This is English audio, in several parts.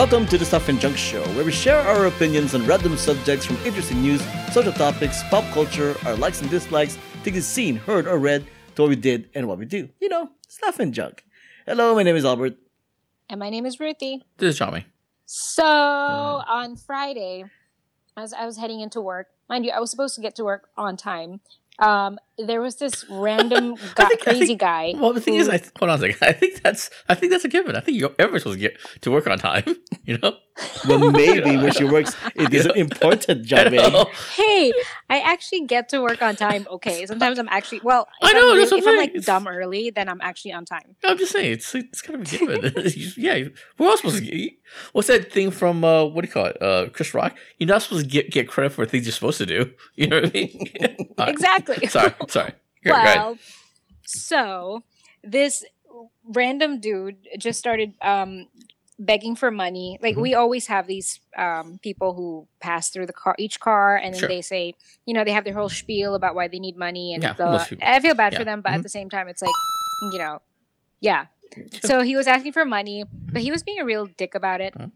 Welcome to the Stuff and Junk Show, where we share our opinions on random subjects from interesting news, social topics, pop culture, our likes and dislikes, things we've seen, heard, or read, to what we did and what we do. You know, Stuff and Junk. Hello, my name is Albert. And my name is Ruthy. This is Tommy. So on Friday, as I was heading into work, mind you, I was supposed to get to work on time. Um, there was this random guy, think- I crazy think- guy. Well, the thing is, who- I hold on a second. I think that's I think that's a given. I think you're everyone's supposed to get to work on time. You know, Well, maybe when she works, it is an important job, I eh? hey, I actually get to work on time. Okay, sometimes I'm actually well. If I know, I'm, that's really- what if I'm I'm like saying. dumb early, then I'm actually on time. I'm just saying it's it's kind of a given. Yeah, we're all supposed to get. What's that thing from uh, what do you call it? Uh, Chris Rock. You're not supposed to get get credit for things you're supposed to do. You know what I mean? Exactly. Sorry, sorry. Go- go well, so this random dude just started um, begging for money. Like Mm-hmm. we always have these um, people who pass through the car, each car, and then Sure. they say, you know, they have their whole spiel about why they need money, and Yeah, the-. I feel bad for them, but at Mhm. the same time, it's like, you know, yeah. So he was asking for money, but he was being a real dick about it. Mhm.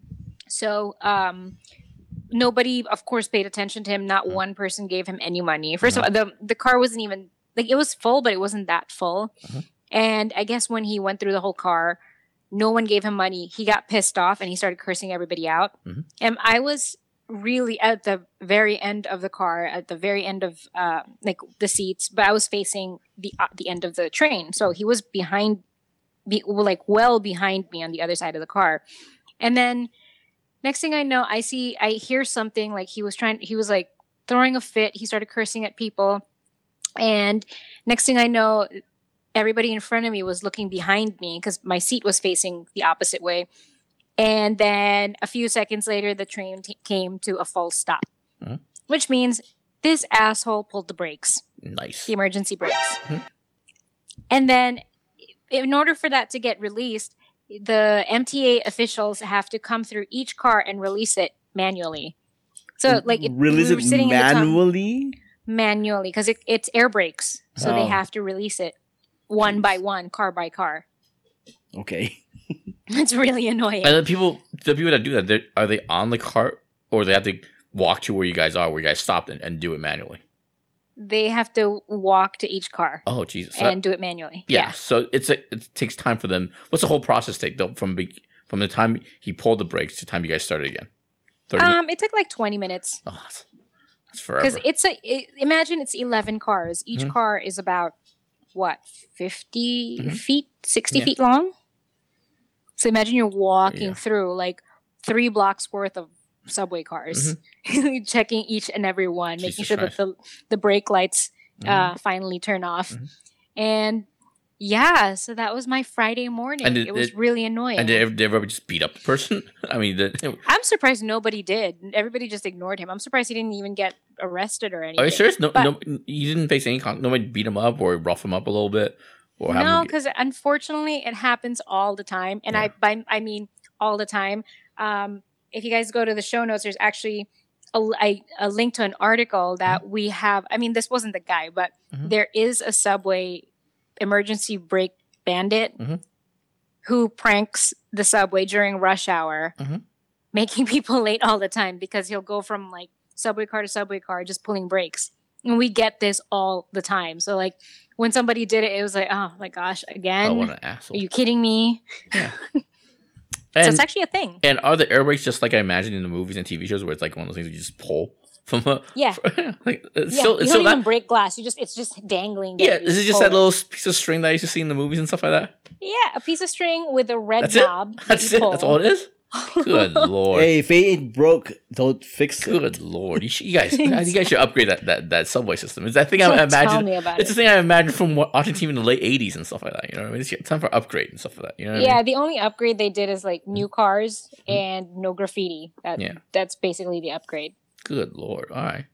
So um, nobody, of course, paid attention to him. Not Mm-hmm. one person gave him any money. 1st of all, the the car wasn't even like it was full, but it wasn't that full. Mhm. And I guess when he went through the whole car, no one gave him money. He got pissed off and he started cursing everybody out. Mhm. And I was really at the very end of the car, at the very end of uh, like the seats, but I was facing the uh, the end of the train, so he was behind, be, like well behind me on the other side of the car. And then next thing I know, I see, I hear something like he was trying, he was like throwing a fit. He started cursing at people. And next thing I know, everybody in front of me was looking behind me because my seat was facing the opposite way. And then a few seconds later, the train t- came to a full stop, Mhm. which means this asshole pulled the brakes Nice. the emergency brakes. Mhm. And then, in order for that to get released, the MTA officials have to come through each car and release it manually. So, like, it, release we were it sitting in the tum- manually. manually because it, it's air brakes, so Oh. they have to release it one by one, car by car. Okay. It's really annoying. And the people, the people that do that, they're- are they on the cart or they have to walk to where you guys are, where you guys stopped and, and do it manually? They have to walk to each car Oh, Jesus. And do it manually. yeah. So it's a, it takes time for them. What's the whole process take though from be, from the time he pulled the brakes to the time you guys started again? Minutes? Um, it took like twenty minutes. oh, that's, that's because it's a it, imagine it's 11 cars each Mhm. car is about what 50 Mhm. feet 60 Yeah. feet long so imagine you're walking Yeah. through like three blocks worth of subway cars checking each and every one making Mm-hmm. Jesus sure that the, the brake lights Mhm. uh, finally turn off Mhm. and yeah so that was my friday morning And did- it was did- really annoying and did ever, did ever just beat up the person? I mean, the, i'm surprised nobody did everybody just ignored him i'm surprised he didn't even get arrested or anything are you serious? No, But- no, you didn't face any. Con- nobody beat him up or rough him up a little bit, or no get- because unfortunately it happens all the time and i by i mean all the time um if you guys go to the show notes there's actually a, link to an article that we have i mean this wasn't the guy but Mhm. there is a subway emergency brake bandit Mhm. who pranks the subway during rush hour Mhm. making people late all the time because he'll go from like subway car to subway car just pulling brakes and we get this all the time so like when somebody did it it was like oh my gosh again oh, what an asshole! are you kidding me? so and, it's actually a thing. and are the air brakes just like I imagine in the movies and TV shows where it's like one of those things you just pull from a Yeah. like it's Yeah, still you don't even that break glass. You just it's just dangling. yeah. Is it just that little piece of string that I used to see in the movies and stuff like that Yeah, a piece of string with a red that's it knob. that that's it that's all it is good lord Hey, if it ain't broke, don't fix it. good lord you, should, you guys you guys should upgrade that that, that subway system is that thing I Don't tell imagine me about it's it. the thing I imagine from wa- watching TV in the late '80s and stuff like that. You know what I mean? It's time for upgrade and stuff like that. You know what I Yeah, mean? the only upgrade they did is like new cars and no graffiti. That, Mm-hmm. Yeah. That's basically the upgrade. Good lord! All right,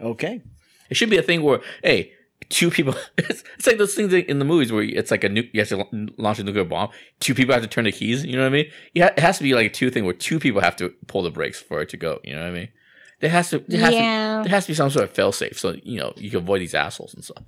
Okay. it should be a thing where hey, two people. It's, it's like those things in the movies where it's like a nu- you have to launch a nuclear bomb. Two people have to turn the keys. You know what I mean? Yeah, it has to be like a two thing where two people have to pull the brakes for it to go. You know what I mean? There has to there has, Yeah. to, there has to be some sort of fail safe so you know you can avoid these assholes and stuff.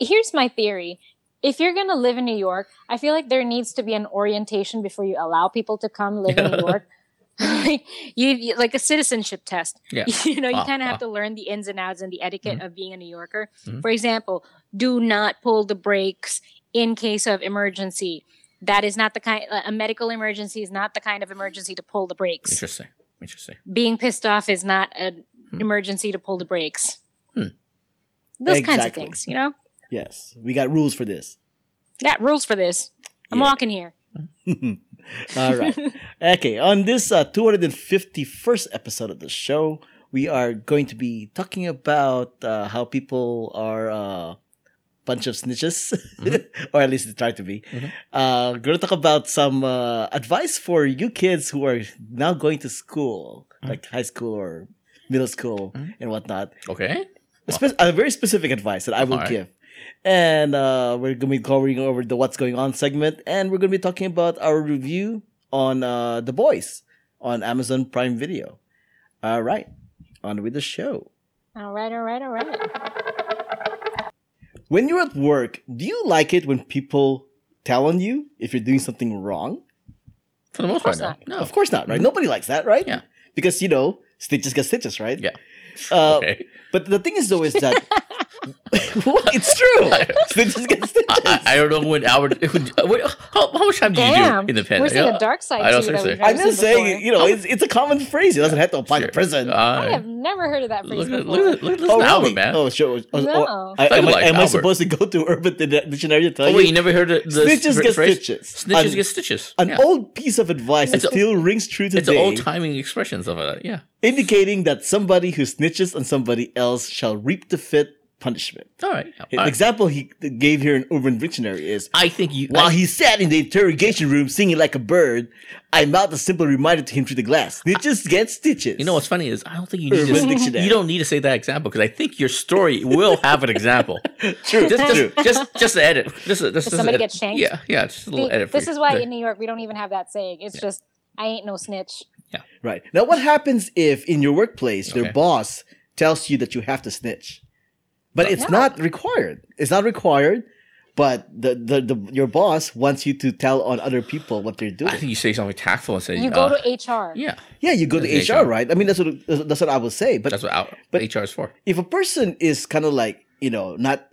Here's my theory. if you're gonna live in New York, I feel like there needs to be an orientation before you allow people to come live in New York. like you, you- like a citizenship test. Yeah. You know, you Ah, kind of ah. have to learn the ins and outs and the etiquette of being a New Yorker. Mhm. For example, do not pull the brakes in case of emergency. That is not the kind. A medical emergency is not the kind of emergency to pull the brakes. Interesting. Interesting. Being pissed off is not an emergency to pull the brakes. Hmm. Those kinds of things, you know. Yes, we got rules for this. Got rules for this. I'm Yeah. walking here. All right. okay, on this uh, 251st episode of the show, we are going to be talking about uh, how people are a uh, bunch of snitches, or at least they try to be. Mhm. Uh, we're going to talk about some uh, advice for you kids who are now going to school, like high school or middle school Mhm. and whatnot. Okay. A, spe- a very specific advice that I will Alright. give. And uh, we're going to be covering over the What's Going On segment. And we're going to be talking about our review on uh, The Boys on Amazon Prime Video. All right. On with the show. All right, all right, all right. When you're at work, do you like it when people tell on you if you're doing something wrong? For the most course part, no. not. No. Of course not, right? Nobody likes that, right? Yeah. Because, you know, stitches get stitches, right? Yeah. Uh, Okay. But the thing is, though, is that what? it's true. Stitches get stitches. I, I don't know when Albert. When, what, how, how much time do you Damn, do in the pen? we're seeing a dark side I know, to you that seriously. we've never I'm just saying, before. you know, it's, it's a common phrase. It doesn't have to apply to Sure. prison. I Uh, have never heard of that phrase look at before. look at look at oh, this album, really? man. Oh, sure. Oh, No. oh, I, Thug am I, am I supposed to go to Urban Di- Dictionary to tell Oh you? wait, you never heard the, the Snitches get phrase? stitches. Snitches An- get stitches. An yeah. old piece of advice that It's a- still rings true today. it's an old timing expression, stuff like that. Yeah. indicating that somebody who snitches on somebody else shall reap the fit punishment. All right. An All right. example he gave here in Urban Dictionary is I think you. While I, he sat in the interrogation room singing like a bird, I mouthed a simple reminder to him through the glass. Snitches get stitches. you know what's funny is I don't think you need Urban to. Dictionary. You don't need to say that example because I think your story will have an example. True, Just, true. just, just, just an edit. Just, a- just, just somebody edit. get shanked? Yeah, yeah. Just a little See, edit. For this you. is why There. in New York we don't even have that saying. It's just I ain't no snitch. Yeah. Right. Now, what happens if in your workplace your Okay. boss tells you that you have to snitch? But it's No. not required. It's not required, but the, the, the your boss wants you to tell on other people what they're doing. I think you say something tactful and say You go uh, to HR. Yeah, yeah, you go to HR, HR. right? I mean, that's what that's what I would say. But that's what out, but- HR is for. if a person is kind of like you know not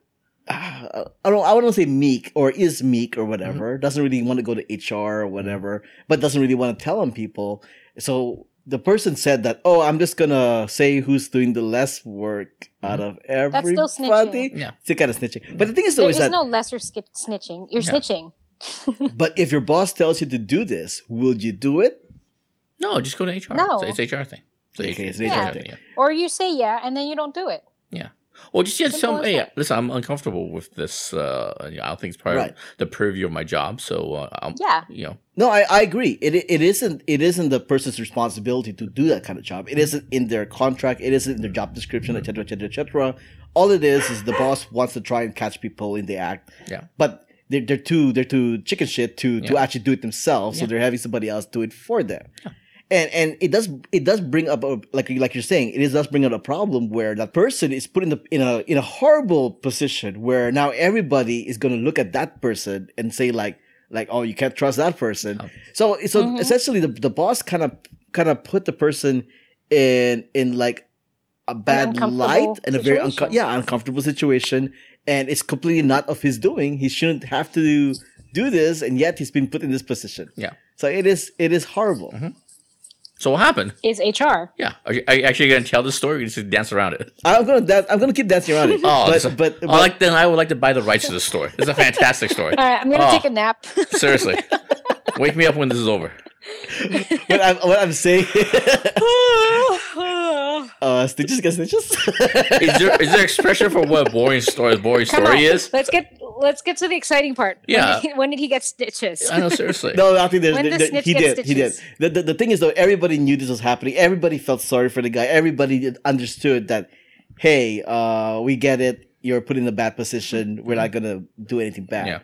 uh, I don't I wouldn't say meek or is meek or whatever doesn't really want to go to HR or whatever but doesn't really want to tell on people so the person said that oh I'm just gonna say who's doing the less work mm-hmm. out of everybody That's still snitching. Yeah. still kind of snitching but the thing is though There is is that no lesser skip snitching. You're Yeah. snitching. but if your boss tells you to do this will you do it No, just go to HR. No. It's, it's HR thing. It's a- Okay, it's an it's HR thing. Yeah. Or you say yeah and then you don't do it. yeah. Well, just get Simple some. as Hey, listen, I'm uncomfortable with this. Uh, I don't think it's part Right. of the purview of my job. So, uh, I'm, Yeah. you know, No, I, I agree. It it isn't it isn't the person's responsibility to do that kind of job. It isn't in their contract. It isn't in their job description, etc., etc., etc. All it is is the boss wants to try and catch people in the act. Yeah. But they're they're too they're too chicken shit to to actually do it themselves. So they're having somebody else do it for them. And and it does it does bring up a, like like you're saying it is, does bring up a problem where that person is put in the in a in a horrible position where now everybody is going to look at that person and say like like oh you can't trust that person Oh. so so Mhm. essentially the, the boss kind of kind of put the person in in like a bad light and a very unco- yeah uncomfortable situation and it's completely not of his doing he shouldn't have to do this and yet he's been put in this position Yeah. so it is it is horrible so what happened? Is HR. Yeah. Are you, are you actually going to tell the story or you just dance around it? i'm gonna dan- i'm gonna keep dancing around it Oh, but, so- but, but like then I would like to buy the rights to the story. It's a fantastic story. All right, I'm gonna Oh. take a nap. Seriously, wake me up when this is over. what, I'm, what i'm saying uh stitches get stitches Is there is there expression for what a boring story boring Come story on, is? Let's get let's get to the exciting part. When Yeah. did he- When did he get stitches? I know seriously. No, I think there's, When there, the there- snitch he gets did. He did. stitches. The, the, the thing is, though, everybody knew this was happening. Everybody felt sorry for the guy. Everybody understood that, hey, uh, we get it. You're put in a bad position. We're not gonna do anything bad. Yeah.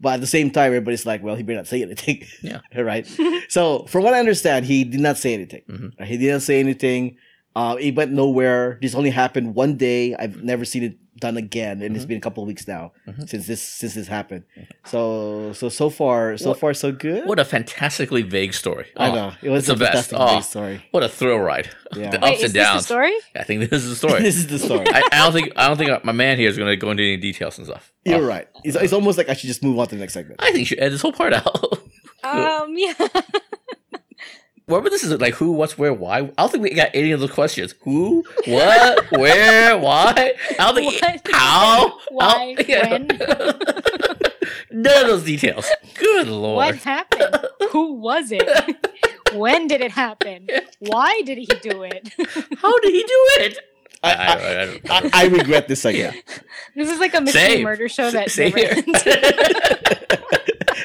But at the same time, everybody's like, well, he better not say anything. Yeah. right. so, from what I understand, he did not say anything. Mhm. He didn't say anything. Uh, it went nowhere. This only happened one day. I've never seen it done again, and it's been a couple of weeks now since this since this happened. So so so far so What- far so good. What a fantastically vague story. I Oh, know it was it's the best. fantastic Oh, story. what a thrill ride. Yeah. the Wait, ups is and this downs. the story? I think this is the story. this is the story. I, I don't think I don't think my man here is going to go into any details and stuff. You're Oh, right. It's, it's almost like I should just move on to the next segment. I think you should edit this whole part out. Um, yeah. Whatever this is like who, what's, where, why. I don't think we got any of those questions. Who, what, where, why. I don't think What? how, Why? how- yeah. When? None of those details. Good lord. What happened? Who was it? when did it happen? Why did he do it? How did he do it? I, I, I, I, regret this segment. This is like a mystery Same. murder show that Same never here. ends.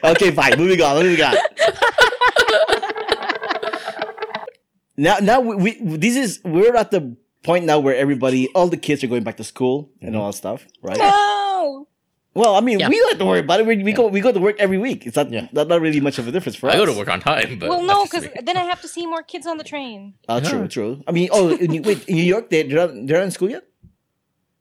Okay, fine. Moving on. Moving on. Now, now we, we this is we're at the point now where everybody, all the kids are going back to school and all that stuff, right? no. Well, I mean, Yeah. we don't have to worry about it. We, we go we go to work every week. It's not Yeah. not, not really much of a difference for I us. I go to work on time, but Well, no, because then I have to see more kids on the train. Uh, Yeah. True, true. I mean, oh, in, wait, in New York, they, they're, not, they're not in school yet?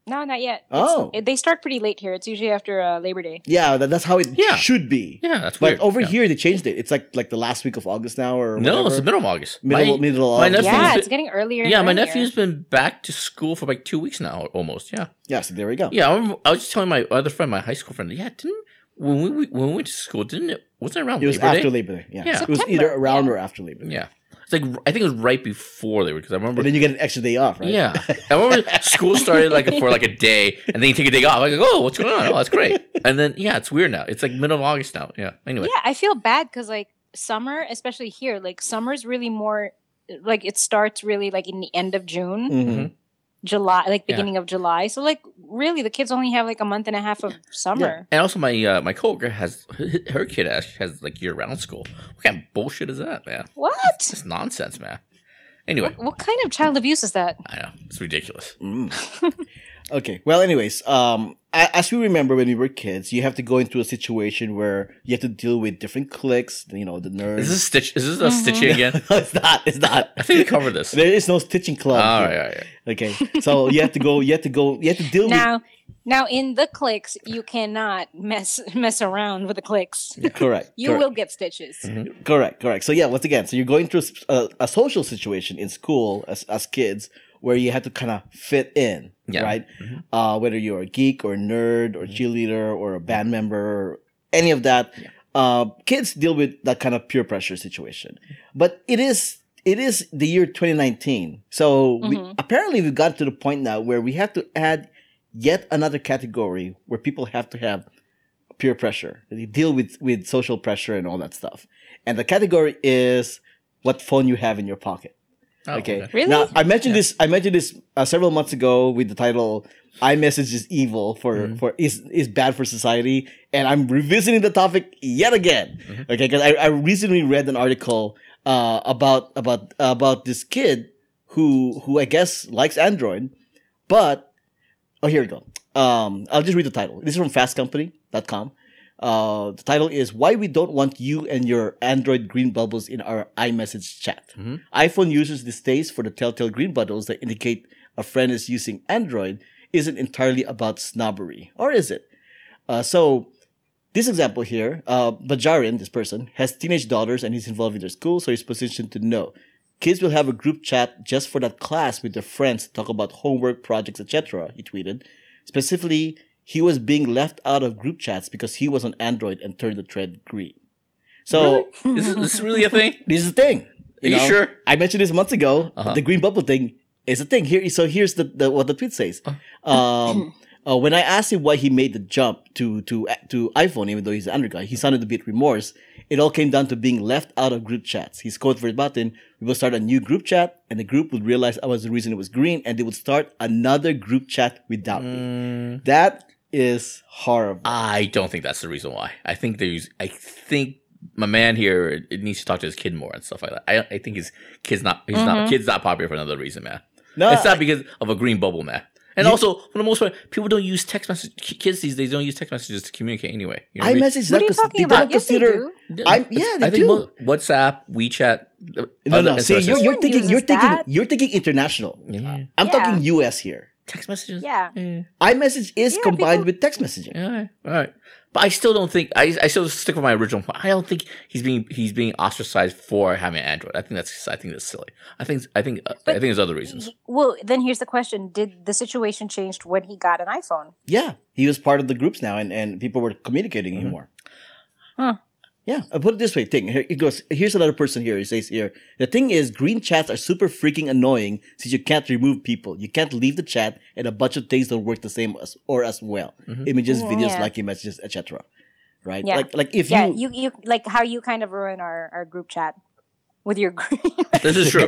No, not yet. Oh. it- they start pretty late here. It's usually after uh, Labor Day. Yeah, that, that's how it Yeah. should be. yeah, that's But weird. over Yeah. here, they changed it. It's like like the last week of August now, or no, whatever. it's the middle of August. middle, my, middle of August. Yeah, been- it's getting earlier. yeah, my earlier. nephew's been back to school for like two weeks now, almost. Yeah, Yeah, so there we go. yeah. I, remember, I was just telling my other friend, my high school friend, yeah, didn't when we when we went to school, didn't it? Wasn't it around It was Labor Day? after Labor Day. Yeah. Yeah. It was either around yeah. or after Labor Day. Yeah, it's like I think it was right before they were because I remember. And then you get an extra day off, right? Yeah, I remember school started like for like a day, and then you take a day off. Like, oh, what's going on? Oh, that's great. And then yeah, it's weird now. It's like middle of August now. Yeah. Anyway, Yeah, I feel bad because like summer, especially here, like summer's really more like it starts really like in the end of June, hmm July, like Yeah. beginning of July. So like really, the kids only have like a month and a half of summer. and also my uh, my coworker has her kid actually has like year round school. What kind of bullshit is that, man? What? It's nonsense, man. Anyway, What, what kind of child abuse is that? I know it's ridiculous. Mm. okay. Well, anyways, um, a- as we remember when we were kids, you have to go into a situation where you have to deal with different cliques. You know, the nerds. Is this Stitch? Is this a Mhm. Stitching again? no, it's not. It's not. I think we covered this. There is no stitching club. all here. right, all right. Okay. So you have to go. You have to go. You have to deal with. Now, now in the clicks, you cannot mess mess around with the clicks. Correct. You correct. will get stitches. Mm-hmm. Correct, correct. So yeah, once again, so you're going through a, a social situation in school as as kids where you have to kind of fit in, Yeah. right? Mhm. Uh, whether you're a geek or a nerd or cheerleader or a band member, or any of that, uh, kids deal with that kind of peer pressure situation. But it is it is the year 2019, so we, Mhm. apparently we've got to the point now where we have to add yet another category where people have to have peer pressure. They deal with with social pressure and all that stuff. And the category is what phone you have in your pocket. Oh, okay. Really? Now I mentioned this. I mentioned this uh, several months ago with the title "iMessage is evil for Mhm. for is is bad for society," and I'm revisiting the topic yet again. Mhm. Okay, because I, I recently read an article uh, about about about this kid who who I guess likes Android, but oh here we go. Um, I'll just read the title. This is from FastCompany.com. Uh, the title is "Why We Don't Want You and Your Android Green Bubbles in Our iMessage Chat." Mhm. iPhone users' distaste for the telltale green bubbles that indicate a friend is using Android isn't entirely about snobbery, or is it? Uh, so, this example here, uh, Bajarin, this person, has teenage daughters and he's involved in their school, so he's positioned to know. Kids will have a group chat just for that class with their friends to talk about homework, projects, etc., he tweeted. Specifically, he was being left out of group chats because he was on Android and turned the thread green. So, Is this, this is really a thing? this is a thing. Are you sure? I mentioned this months ago. Uh-huh. The green bubble thing is a thing. Here, so here's the, the what the tweet says. Uh. Um, uh, when I asked him why he made the jump to to to iPhone, even though he's an Android guy, he sounded a bit remorse. It all came down to being left out of group chats. His for button: "We will start a new group chat, and the group would realize I was the reason it was green, and they would start another group chat without me." Mm, That is horrible. I don't think that's the reason why. I think there's. I think my man here it needs to talk to his kid more and stuff like that. I I think his kid's not. He's not. Mhm. Kid's not popular for another reason, man. no, it's not because of a green bubble, man. And You- also, for the most part, people don't use text message. Kids these days don't use text messages to communicate anyway. You know what I mean? iMessage. What are you not talking they about? don't Yes, they do. I'm- yeah, they I think do. WhatsApp, WeChat. No, no. See, SMS. you're, you're thinking. You're thinking. that. You're thinking international. Yeah. I'm Yeah. talking U.S. here. Text messages. Yeah. Yeah. iMessage is Yeah, combined people- with text messaging. Yeah, all right, all right. But I still don't think I, I still stick with my original point. I don't think he's being he's being ostracized for having an Android. I think that's I think that's silly. I think I think uh, I think there's other reasons. Well, then here's the question: Did the situation change when he got an iPhone? Yeah, he was part of the groups now, and, and people were communicating Mm-hmm. more. Huh. Yeah, I put it this way. Thing here, it goes. Here's another person here. He says here, the thing is, green chats are super freaking annoying since you can't remove people. You can't leave the chat, and a bunch of things don't work the same as or as well. Images, Mm, videos, yeah. liking messages, etc. Right? Yeah. Like, like if yeah, you, you, you like how you kind of ruin our, our group chat with your green. This is true.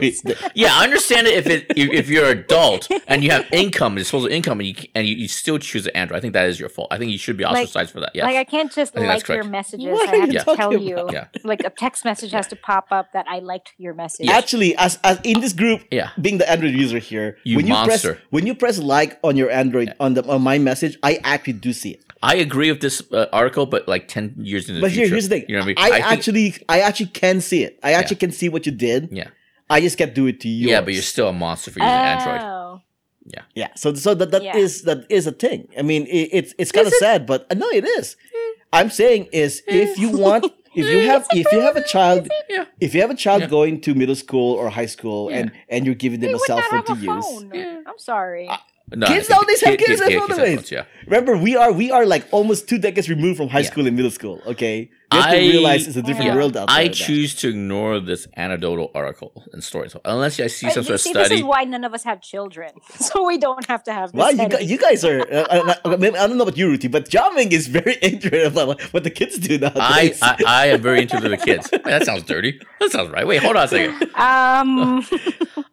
Yeah, I understand it if it if, if you're an adult and you have income, disposable income, and you and you, you still choose an Android. I think that is your fault. I think you should be Like- ostracized for that. Yeah, Like I can't just I like your messages. What I have you to talking tell you. Yeah. Like a text message has to pop up that I liked your message. actually, as, as in this group, Yeah. being the Android user here, You when you monster. press when you press like on your Android on the on my message, I actually do see it. I agree with this uh, article, but like ten years in the But here, future. here's the thing. You know what I, I mean? think- actually, I actually can see it. I actually can see what you did. yeah, I just can't do it to you. yeah, but you're still a monster for using Android. Yeah. yeah. So, so that that is Yeah. that is a thing. I mean, it, it's it's kind of sad, but uh, no, it is. I'm saying is if you want, if you have, if you have a child, Yeah. if you have a child Yeah. going to middle school or high school, and and you're giving them We a would cell phone to a use. phone. Yeah. I'm sorry. No, Kids I think nowadays have kid- kids kid- have kids phone have ways. phones, Yeah. Remember, we are we are like almost two decades removed from high Yeah. school and middle school. Okay, we have to I- realize it's a different Yeah. world out there. I now. choose to ignore this anecdotal article and story. So unless I see some sort of see, this is why none of us have children, so we don't have to have this. Wow, you, headache. guys, you guys are. Uh, uh, uh, I don't know about you, Ruthy, but Jiaming is very ignorant about what, what the kids do I. I I am very into the kids. Wait, that sounds dirty. That sounds right. Wait, hold on a second. um,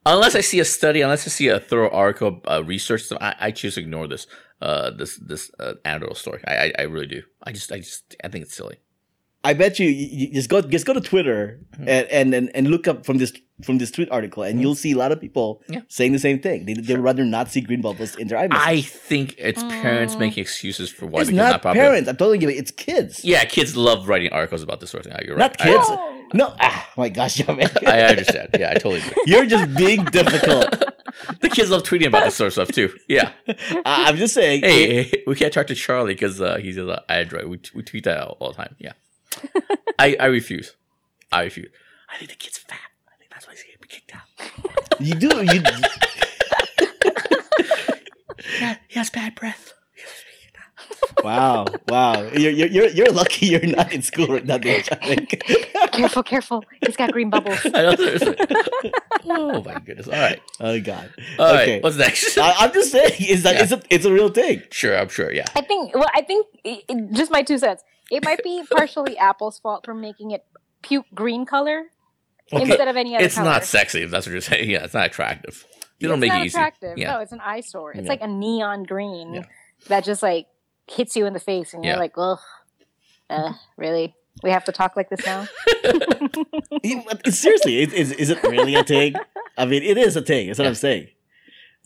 Unless I see a study, unless I see a thorough article, uh, research, so I, I choose to ignore this uh, this this uh, anecdotal story. I, I I really do. I just I just I think it's silly. I bet you, you you just go just go to Twitter Mm-hmm. and, and, and, and look up from this from this tweet article, and you'll see a lot of people Yeah. saying the same thing. They they would rather not see green bubbles in their iMessage. I think it's parents making excuses for why it's the not, not popular. parents. I'm telling you, it's kids. Yeah, kids love writing articles about this sort of thing. You're right. Not kids. Oh. No, ah, my gosh, Jiaming. I, I understand. Yeah, I totally agree. You're just being difficult. The kids love tweeting about this sort of stuff too. Yeah. I- I'm just saying. Hey, hey, we can't talk to Charlie because uh, he's an Android. We, we tweet that all, all the time. Yeah. I, I refuse. I refuse. I think the kid's fat. I think that's why he's getting kicked out. you do you. Yeah, he has bad breath. Wow, wow. You're, you're you're you're lucky you're not in school right now, Dave Jiaming. careful, careful. He's got green bubbles. I know, seriously. oh my goodness. All right. oh God. All right. okay. What's next? I, I'm just saying, is that Yeah. it's a it's a real thing. sure, I'm sure. Yeah. I think. Well, I think it, it- just my two cents. It might be partially Apple's fault for making it puke green color instead of any other It's color. not sexy, if that's what you're saying. Yeah, it's not attractive. They don't it's make not it easy. attractive. Yeah. No, it's an eyesore. It's Yeah. like a neon green Yeah. that just like hits you in the face, and Yeah. you're like, ugh, uh, really? We have to talk like this now? Seriously, is, is is it really a thing? I mean, it is a thing. That's what Yeah. I'm saying.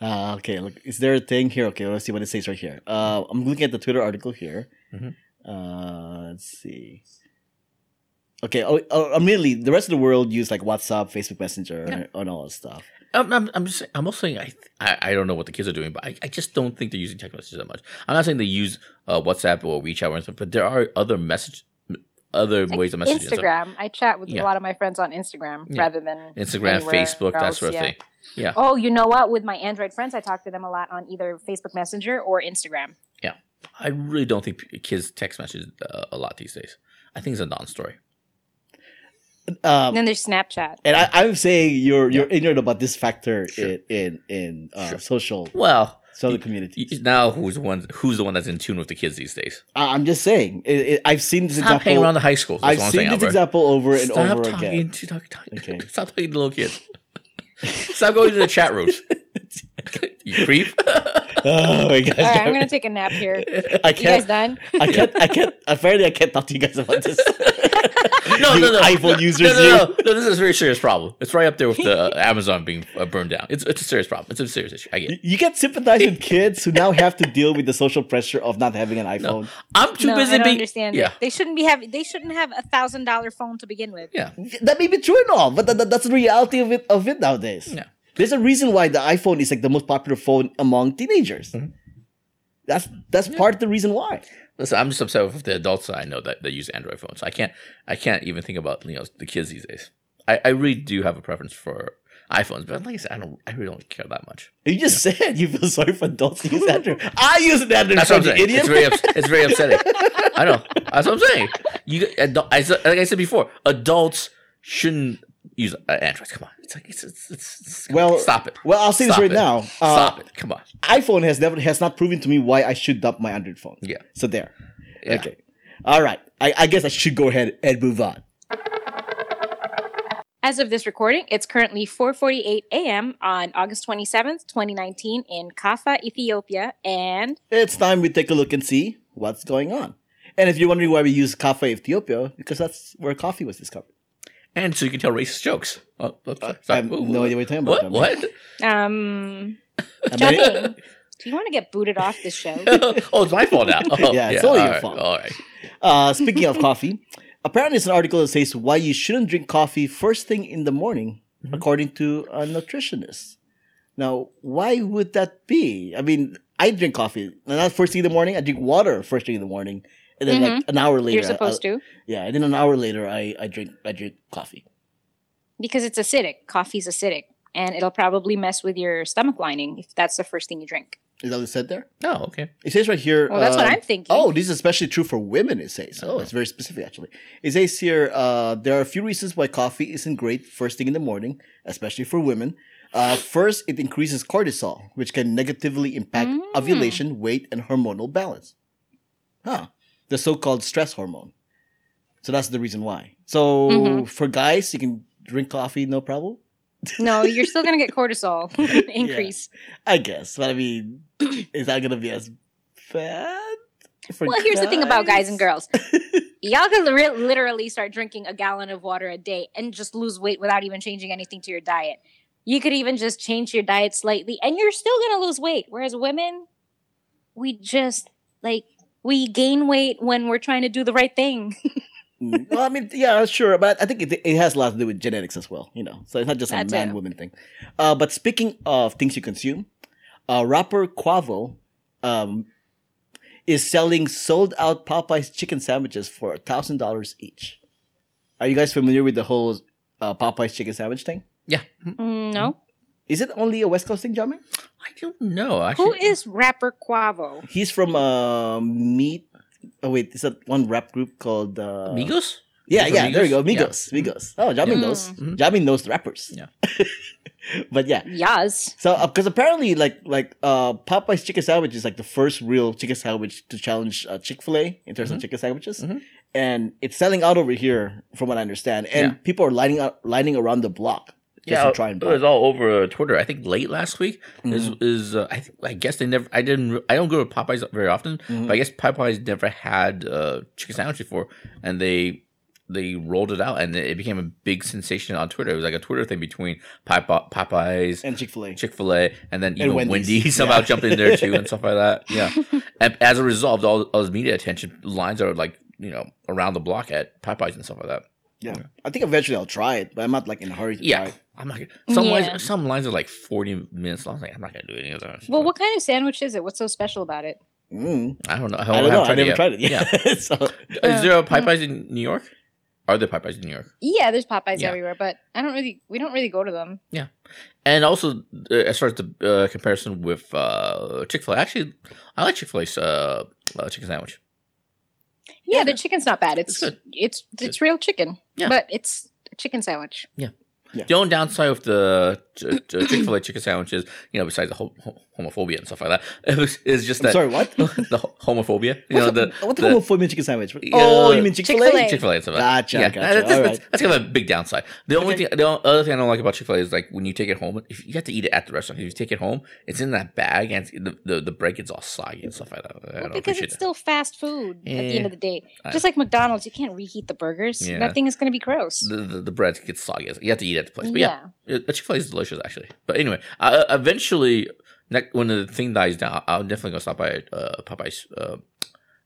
Uh, okay, look, is there a thing here? Okay, let's see what it says right here. Uh, I'm looking at the Twitter article here. Mhm. Uh, let's see. Okay, oh, oh, immediately the rest of the world use like WhatsApp, Facebook Messenger, Yeah. and all that stuff. I'm, I'm, I'm just saying, I'm also saying I, I I don't know what the kids are doing, but I, I just don't think they're using text messages that much. I'm not saying they use uh, WhatsApp or WeChat or anything, but there are other message, other Like ways of messaging. So Instagram. I chat with Yeah. a lot of my friends on Instagram Yeah. rather than Instagram, anywhere Facebook, that sort of yeah. thing. Yeah, Oh, you know what? With my Android friends, I talk to them a lot on either Facebook Messenger or Instagram. I really don't think kids text message uh, a lot these days. I think it's a non-story. Um, then there's Snapchat. and I, I'm saying you're you're ignorant about this factor in in in uh, Sure. social Well, social y- communities. y- now who's the one? Who's the one that's in tune with the kids these days? I- I'm just saying. It, it, I've seen this Stop example. hanging around the high schools. That's I've seen saying, this Albert. example over and Stop over talking again. to talk, talk, Okay. Stop talking to little kids. Stop going to the chat rooms. you creep. Oh my gosh! All right, I'm gonna take a nap here. I You guys can't. done? I can't. I can't. Apparently, I can't talk to you guys about this. no, You no, no, iPhone no, users, No, no, no, no, This is a very serious problem. It's right up there with the uh, Amazon being uh, burned down. It's it's a serious problem. It's a serious issue. I get. It. You get sympathize with kids who now have to deal with the social pressure of not having an iPhone. I'm too no, busy I don't being. understand. Yeah, They shouldn't be having. They shouldn't have a thousand dollar phone to begin with. yeah. That may be true and all, but that, that- that's the reality of it of it nowadays. Yeah. There's a reason why the iPhone is like the most popular phone among teenagers. Mm-hmm. That's that's part of the reason why. Listen, I'm just upset with the adults that I know that, that use Android phones. I can't I can't even think about you know the kids these days. I, I really do have a preference for iPhones, but like I said, I don't I really don't care that much. You just said you feel sorry for adults who use Android. I use an Android That's phone, what I'm you saying. idiot. It's very ups- it's very upsetting. I know. That's what I'm saying. You adu- I like I said before, adults shouldn't use uh, Android. Come on, it's like it's it's, it's, it's Well, stop it. Well, I'll say this right it. now. Uh, Stop it. Come on. iPhone has never has not proven to me why I should dump my Android phone. Yeah. So there. Yeah. Okay. All right. I, I guess I should go ahead and move on. As of this recording, it's currently 4:48 a.m. on August 27th, 2019, in Kaffa, Ethiopia, and It's time we take a look and see what's going on. And if you're wondering why we use Kaffa Ethiopia, because that's where coffee was discovered. And so you can tell racist jokes. Oh, oops, sorry. I have Ooh, no idea what you're talking about. What? What? um, Johnny, do you want to get booted off this show? oh, it's my fault now. Oh, Yeah, it's all your right, fault. All right. Uh, speaking of coffee, apparently it's an article that says why you shouldn't drink coffee first thing in the morning, Mm-hmm. according to a nutritionist. Now, why would that be? I mean, I drink coffee not first thing in the morning. I drink water first thing in the morning, and then like an hour later, You're supposed I, to Yeah, and then an hour later, I, I drink I drink coffee. because it's acidic. Coffee's acidic, and it'll probably mess with your stomach lining if that's the first thing you drink. Is that what it said there? Oh, okay. It says right here. Well, that's what um, I'm thinking. Oh, this is especially true for women, it says. Oh, it's very specific, actually. It says here uh, there are a few reasons why coffee isn't great first thing in the morning, especially for women. Uh, first, it increases cortisol, which can negatively impact Mm. ovulation, weight, and hormonal balance. Huh. The so called stress hormone. So that's the reason why. So Mhm. for guys, you can drink coffee, no problem. No, you're still gonna get cortisol increase. I guess. But I mean, is that to be as bad? for Well, here's the thing about guys and girls. Y'all li- literally start drinking a gallon of water a day and just lose weight without even changing anything to your diet. You could even just change your diet slightly and you're still to lose weight. Whereas women, we just like we gain weight when we're trying to do the right thing. Mm, well, I mean, yeah, sure, but I think it, it has a lot to do with genetics as well, you know. So it's not just a That too. man woman thing. Uh, but speaking of things you consume, uh, rapper Quavo um, is selling sold out Popeyes chicken sandwiches for thousand dollars each. Are you guys familiar with the whole uh, Popeyes chicken sandwich thing? Yeah. Mm, no. Is it only a West Coast thing, Jamie? I don't know. Actually, Who is rapper Quavo? He's from uh, Meat. Oh wait, is that one rap group called uh, Migos? Yeah, From yeah, there we go. Migos? Migos, Migos. Oh, Jiaming Yeah. knows. Mhm. Jiaming knows the rappers. Yeah. but yeah, Yaz. so because apparently, like, like uh, Popeye's chicken sandwich is like the first real chicken sandwich to challenge uh, Chick Fil A in terms of chicken sandwiches, Mhm. and it's selling out over here, from what I understand. And Yeah. people are lining up, lining around the block just Yeah, to try and it was all over uh, Twitter. I think late last week is Mm-hmm. is uh, I think I guess they never. I didn't. I don't go to Popeyes very often, Mm-hmm. but I guess Popeyes never had uh, chicken sandwich before, and they they rolled it out, and it became a big sensation on Twitter. It was like a Twitter thing between Pope- Popeyes. and Chick Fil A. Chick Fil A, and then even Wendy's. Wendy's somehow Yeah. jumped in there too, and stuff like that. Yeah, and as a result, all, all this media attention lines are like you know around the block at Popeyes and stuff like that. Yeah, I think eventually I'll try it, but I'm not like in a hurry to try it. I'm not. Gonna, some Yeah. lines, some lines are like 40 minutes long. Like, I'm not gonna do any of those. Well, what kind of sandwich is it? What's so special about it? Mm. I don't know. I, I don't know. I haven't never yet. tried it. Yeah. Yeah. so, Is there a Popeyes in New York? Are there Popeyes in New York? Yeah, there's Popeyes Yeah. everywhere, but I don't really we don't really go to them. Yeah, and also, uh, as far as the uh, comparison with uh, Chick Fil A, actually, I like Chick Fil A's uh, uh, chicken sandwich. Yeah, the chicken's not bad. It's It's good. it's it's real chicken. Yeah. But it's a chicken sandwich. Yeah. The uh, only downside of the Chick Fil A chicken sandwiches, you know, besides the whole, ho- homophobia and stuff like that, it was, is just that. sorry, what? the homophobia. You know, the, what the, the homophobia chicken sandwich? Oh, you mean Chick Fil Chick-fil-A. Chick Fil A and stuff. like that. Gotcha, Yeah, gotcha. That's, that's, All that's, right. that's kind of a big downside. The only Okay. thing, the other thing I don't like about Chick Fil A is like when you take it home, if you have to eat it at the restaurant, if you take it home, it's in that bag and the, the the bread gets all soggy and stuff like that. I Well, don't because it's it. still fast food at the end of the day. I- Just like McDonald's, you can't reheat the burgers. Yeah. That thing is going to be gross. The, the, the bread gets soggy. You have to eat it at the place. But yeah, yeah. yeah Chick Fil A is delicious actually. But anyway, uh, eventually, ne- when the thing dies down, I'll definitely go stop by uh, Popeyes uh,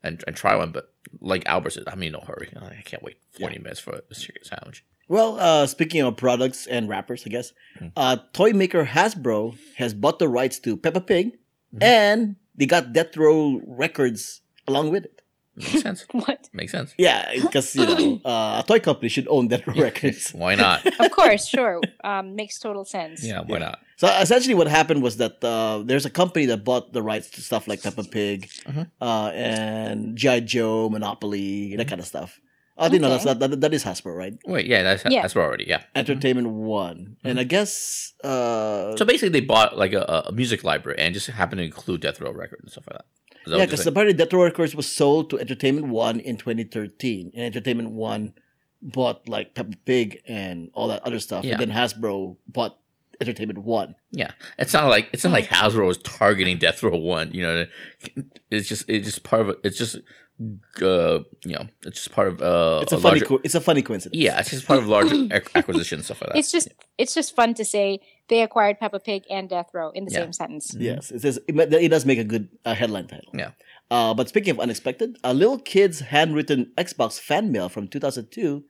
and and try one. But like Albert said, I'm in no hurry. I can't wait 40 minutes for a chicken sandwich. Well, uh, speaking of products and wrappers, I guess, Hmm. uh, toy maker Hasbro has bought the rights to Peppa Pig, Mm-hmm. and they got Death Row Records along with it. Makes sense. What? Makes sense. Yeah, because you know, uh, a toy company should own Death Row Records. Why not? Of course, sure. Um, makes total sense. Yeah, why not? So essentially, what happened was that uh, there's a company that bought the rights to stuff like Peppa Pig, Mhm. uh, and GI Joe, Monopoly, that kind of stuff. I think no, that's Okay. not, that, that is Hasbro, right? Wait, yeah, that's Yeah. that's already yeah. Entertainment One, and I guess uh, So basically, they bought like a, a music library and just happened to include Death Row Records and stuff like that. Is that yeah, because saying? apparently Death Row Records was sold to Entertainment One in 2013, and Entertainment One bought like Peppa Pig and all that other stuff, Yeah. and then Hasbro bought Entertainment One. yeah, it's not like it's not like Hasbro is targeting Death Row One. You know, it's just it's just part of. It's just uh, you know, it's just part of uh, It's a, funny, larger- co- it's a funny coincidence. yeah, it's just part of larger ac- acquisition stuff like that. It's just it's just fun to say they acquired Peppa Pig and Death Row in the Yeah. same sentence. Yes, it says it, it does make a good uh, headline title. Yeah. Uh, but speaking of unexpected, a little kid's handwritten Xbox fan mail from 2002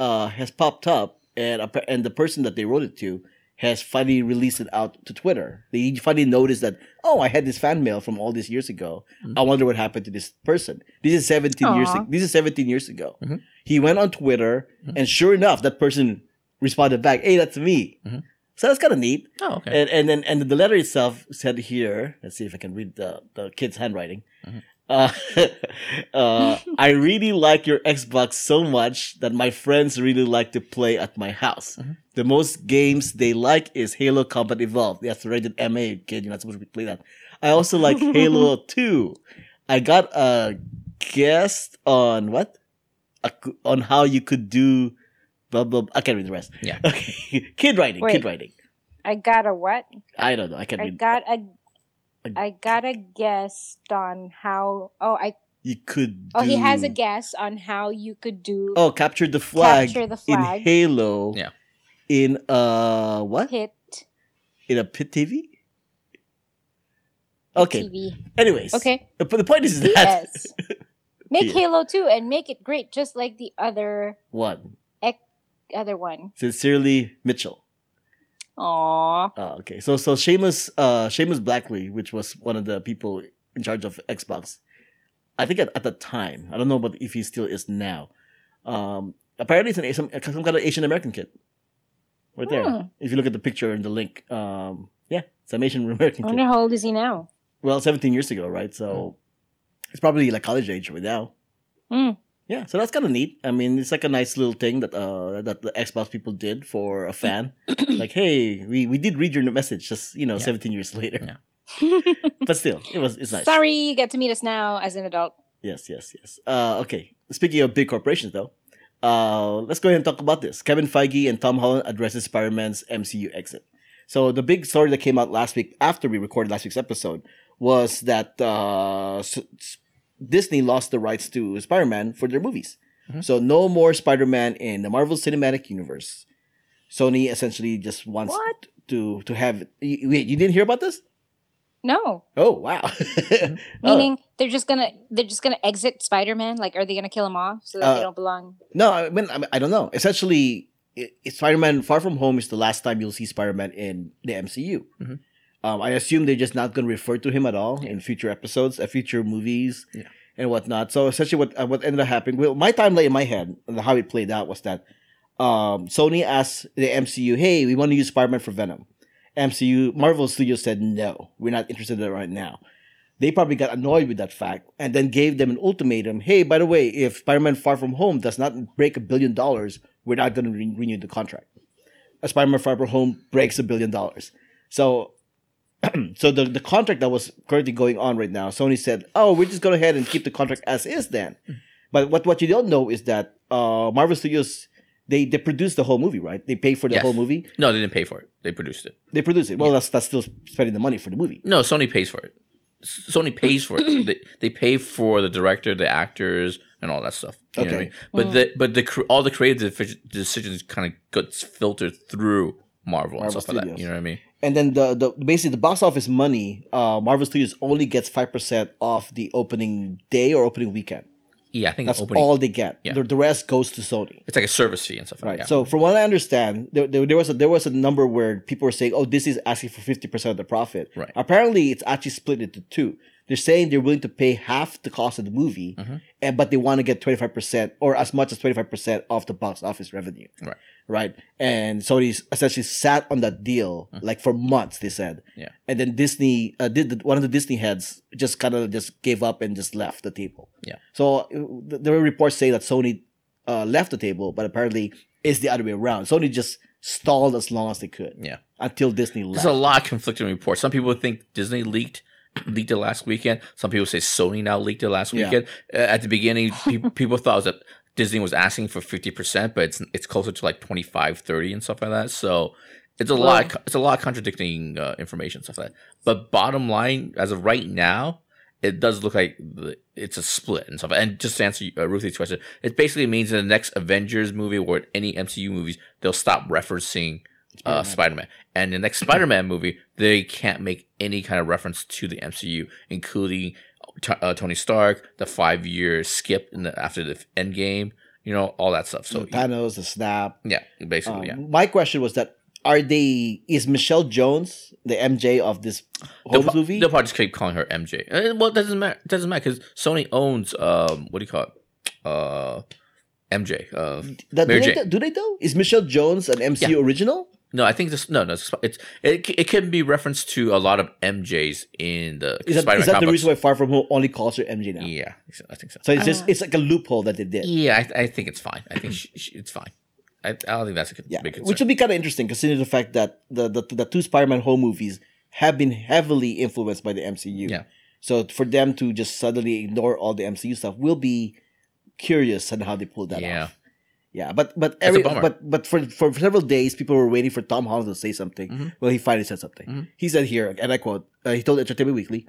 uh, has popped up, and appa- and the person that they wrote it to has finally released it out to Twitter. They finally noticed that oh, I had this fan mail from all these years ago. I wonder what happened to this person. This is 17 years. This is 17 years ago. Mhm. He went on Twitter, and sure enough, that person responded back, "Hey, that's me." So that's kind of neat. oh, okay. And and then and the letter itself said here. Let's see if I can read the the kid's handwriting. Mhm. Uh, uh, I really like your Xbox so much that my friends really like to play at my house. Mhm. The most games they like is Halo Combat Evolved. That's rated MA, kid. You're not supposed to play that. I also like Halo 2. I got a guest on what? A, on how you could do blah blah. blah. I can't read the rest. Yeah. Okay. kid writing. Wait. Kid writing. I got a what? I don't know. I can't I read. got a A- I got a guess on how oh I you could. oh he has a guess on how you could do Oh, capture the flag, capture the flag in Halo. Yeah. In uh what? hit In a pit TV. Okay. TV. Anyways. Okay. The, the point is that Yes. Make Yeah. Halo 2 and make it great just like the other one. Other one. Sincerely, Mitchell. Aww. Oh, okay. So so Seamus uh Seamus Blackley, which was one of the people in charge of Xbox, I think at, at the time, I don't know about if he still is now. Um apparently it's an Asian, some kind of Asian American kid. Right there. Hmm. If you look at the picture and the link. Um yeah, it's an Asian American I kid. wonder how old is he now? Well, seventeen years ago, right? So it's probably like college age right now. Hmm. Yeah, so that's kind of neat. I mean, it's like a nice little thing that uh that the Xbox people did for a fan. like, hey, we, we did read your message, just you know, Yeah. seventeen years later. Yeah. but still, it was it's nice. Sorry, you get to meet us now as an adult. Yes, yes, yes. Uh, okay. Speaking of big corporations, though, uh, let's go ahead and talk about this. Kevin Feige and Tom Holland addresses Spider-Man's MCU exit. So the big story that came out last week after we recorded last week's episode was that uh, s- s- Disney lost the rights to Spider-Man for their movies. Mhm. So no more Spider-Man in the Marvel Cinematic Universe. Sony essentially just wants What? to to have. You, wait, you didn't hear about this? No. Oh wow! Oh. Meaning they're just gonna they're just gonna exit Spider Man? Like are they gonna kill him off so that Uh, they don't belong? No, I mean, I, mean, I don't know. Essentially, i i- Spider-Man: Far From Home is the last time you'll see Spider-Man in the MCU. Mhm. Um, I assume they're just not going to refer to him at all in future episodes, uh, future movies, Yeah. and whatnot. So essentially, what uh, what ended up happening? Well, my timeline in my head, and how it played out was that um, Sony asked the MCU, "Hey, we want to use Spider-Man for Venom." MCU Marvel Studios said no, we're not interested in it right now. They probably got annoyed with that fact and then gave them an ultimatum. Hey, by the way, if Spider-Man Far From Home does not break a billion dollars, we're not going to re- renew the contract. a Spider-Man Far From Home breaks a billion dollars. So, so the the contract that was currently going on right now, Sony said, "Oh, we're just going ahead and keep the contract as is." Then, but what what you don't know is that uh, Marvel Studios they they produce the whole movie, right? They pay for the Yes. whole movie. No, they didn't pay for it. They produced it. They produced it. Well, that's that's still spending the money for the movie. No, Sony pays for it. Sony pays for it. they, they pay for the director, the actors, and all that stuff. You know what I Okay. mean? But the but the all the creative decisions kind of gets filtered through Marvel, and Marvel stuff like that. You know what I mean? And then the, the basically the box office money, uh, Marvel Studios only gets five percent off the opening day or opening weekend. Yeah, I think That's opening, all they get. Yeah. The, the rest goes to Sony. it's like a service fee and stuff Right. like that. So from what I understand, there, there, there was a there was a number where people were saying, "Oh, this is asking for fifty percent of the profit." Right. Apparently, it's actually split into two. They're saying they're willing to pay half the cost of the movie, Mm-hmm. and but they want to get twenty five percent or as much as twenty five percent off the box office revenue. Right. Right. And Sony essentially sat on that deal like for months. They said. Mm-hmm. Yeah. And then Disney uh, did the, one of the Disney heads just kind of just gave up and just left the table. Yeah. So uh, th- there were reports saying that Sony uh, left the table, but apparently it's the other way around. Sony just stalled as long as they could Yeah. until Disney left. There's a lot of conflicting reports. Some people think Disney leaked leaked it last weekend. Some people say Sony now leaked it last Yeah. weekend. Uh, at the beginning, pe- people thought that Disney was asking for 50%, but it's it's closer to like 25, 30 and stuff like that. So it's a lot of, it's a lot of contradicting uh, information stuff like that. But bottom line, as of right now, it does look like the, it's a split and stuff. And just to answer uh, Ruthy's question, it basically means in the next Avengers movie or any MCU movies, they'll stop referencing uh, Spider-Man. And the next Spider-Man movie, they can't make any kind of reference to the MCU, including t- uh, Tony Stark, the five-year skip in the, after the end game, you know, all that stuff. So the Thanos, the snap. yeah, Um, basically, yeah. My question was that are they is Michelle Jones the MJ of this They'll, movie? they'll probably just keep calling her MJ. Uh, Well, it doesn't matter. Doesn't matter because Sony owns um, what do you call it? Uh, MJ. Uh, That- do, they, Jane. do they though? Is Michelle Jones an MCU Yeah. original? No, I think this. No, no, it's it's it, it can be referenced to a lot of MJs in the Is that, Spider-Man is that the reason why Far From Home only calls her MJ now? Yeah, I think so. So it's just uh. it's like a loophole that they did. Yeah, I, I think it's fine. I think she, she, it's fine. I, I don't think that's a con- Yeah, big concern. which would be kind of interesting considering the fact that the, the the two Spider-Man home movies have been heavily influenced by the MCU. Yeah. So for them to just suddenly ignore all the MCU stuff will be curious on how they pull that yeah, off. Yeah, but but every but but for for several days, people were waiting for Tom Holland to say something. Mhm. Well, he finally said something. Mhm. He said here, and I quote: uh, He told Entertainment Weekly,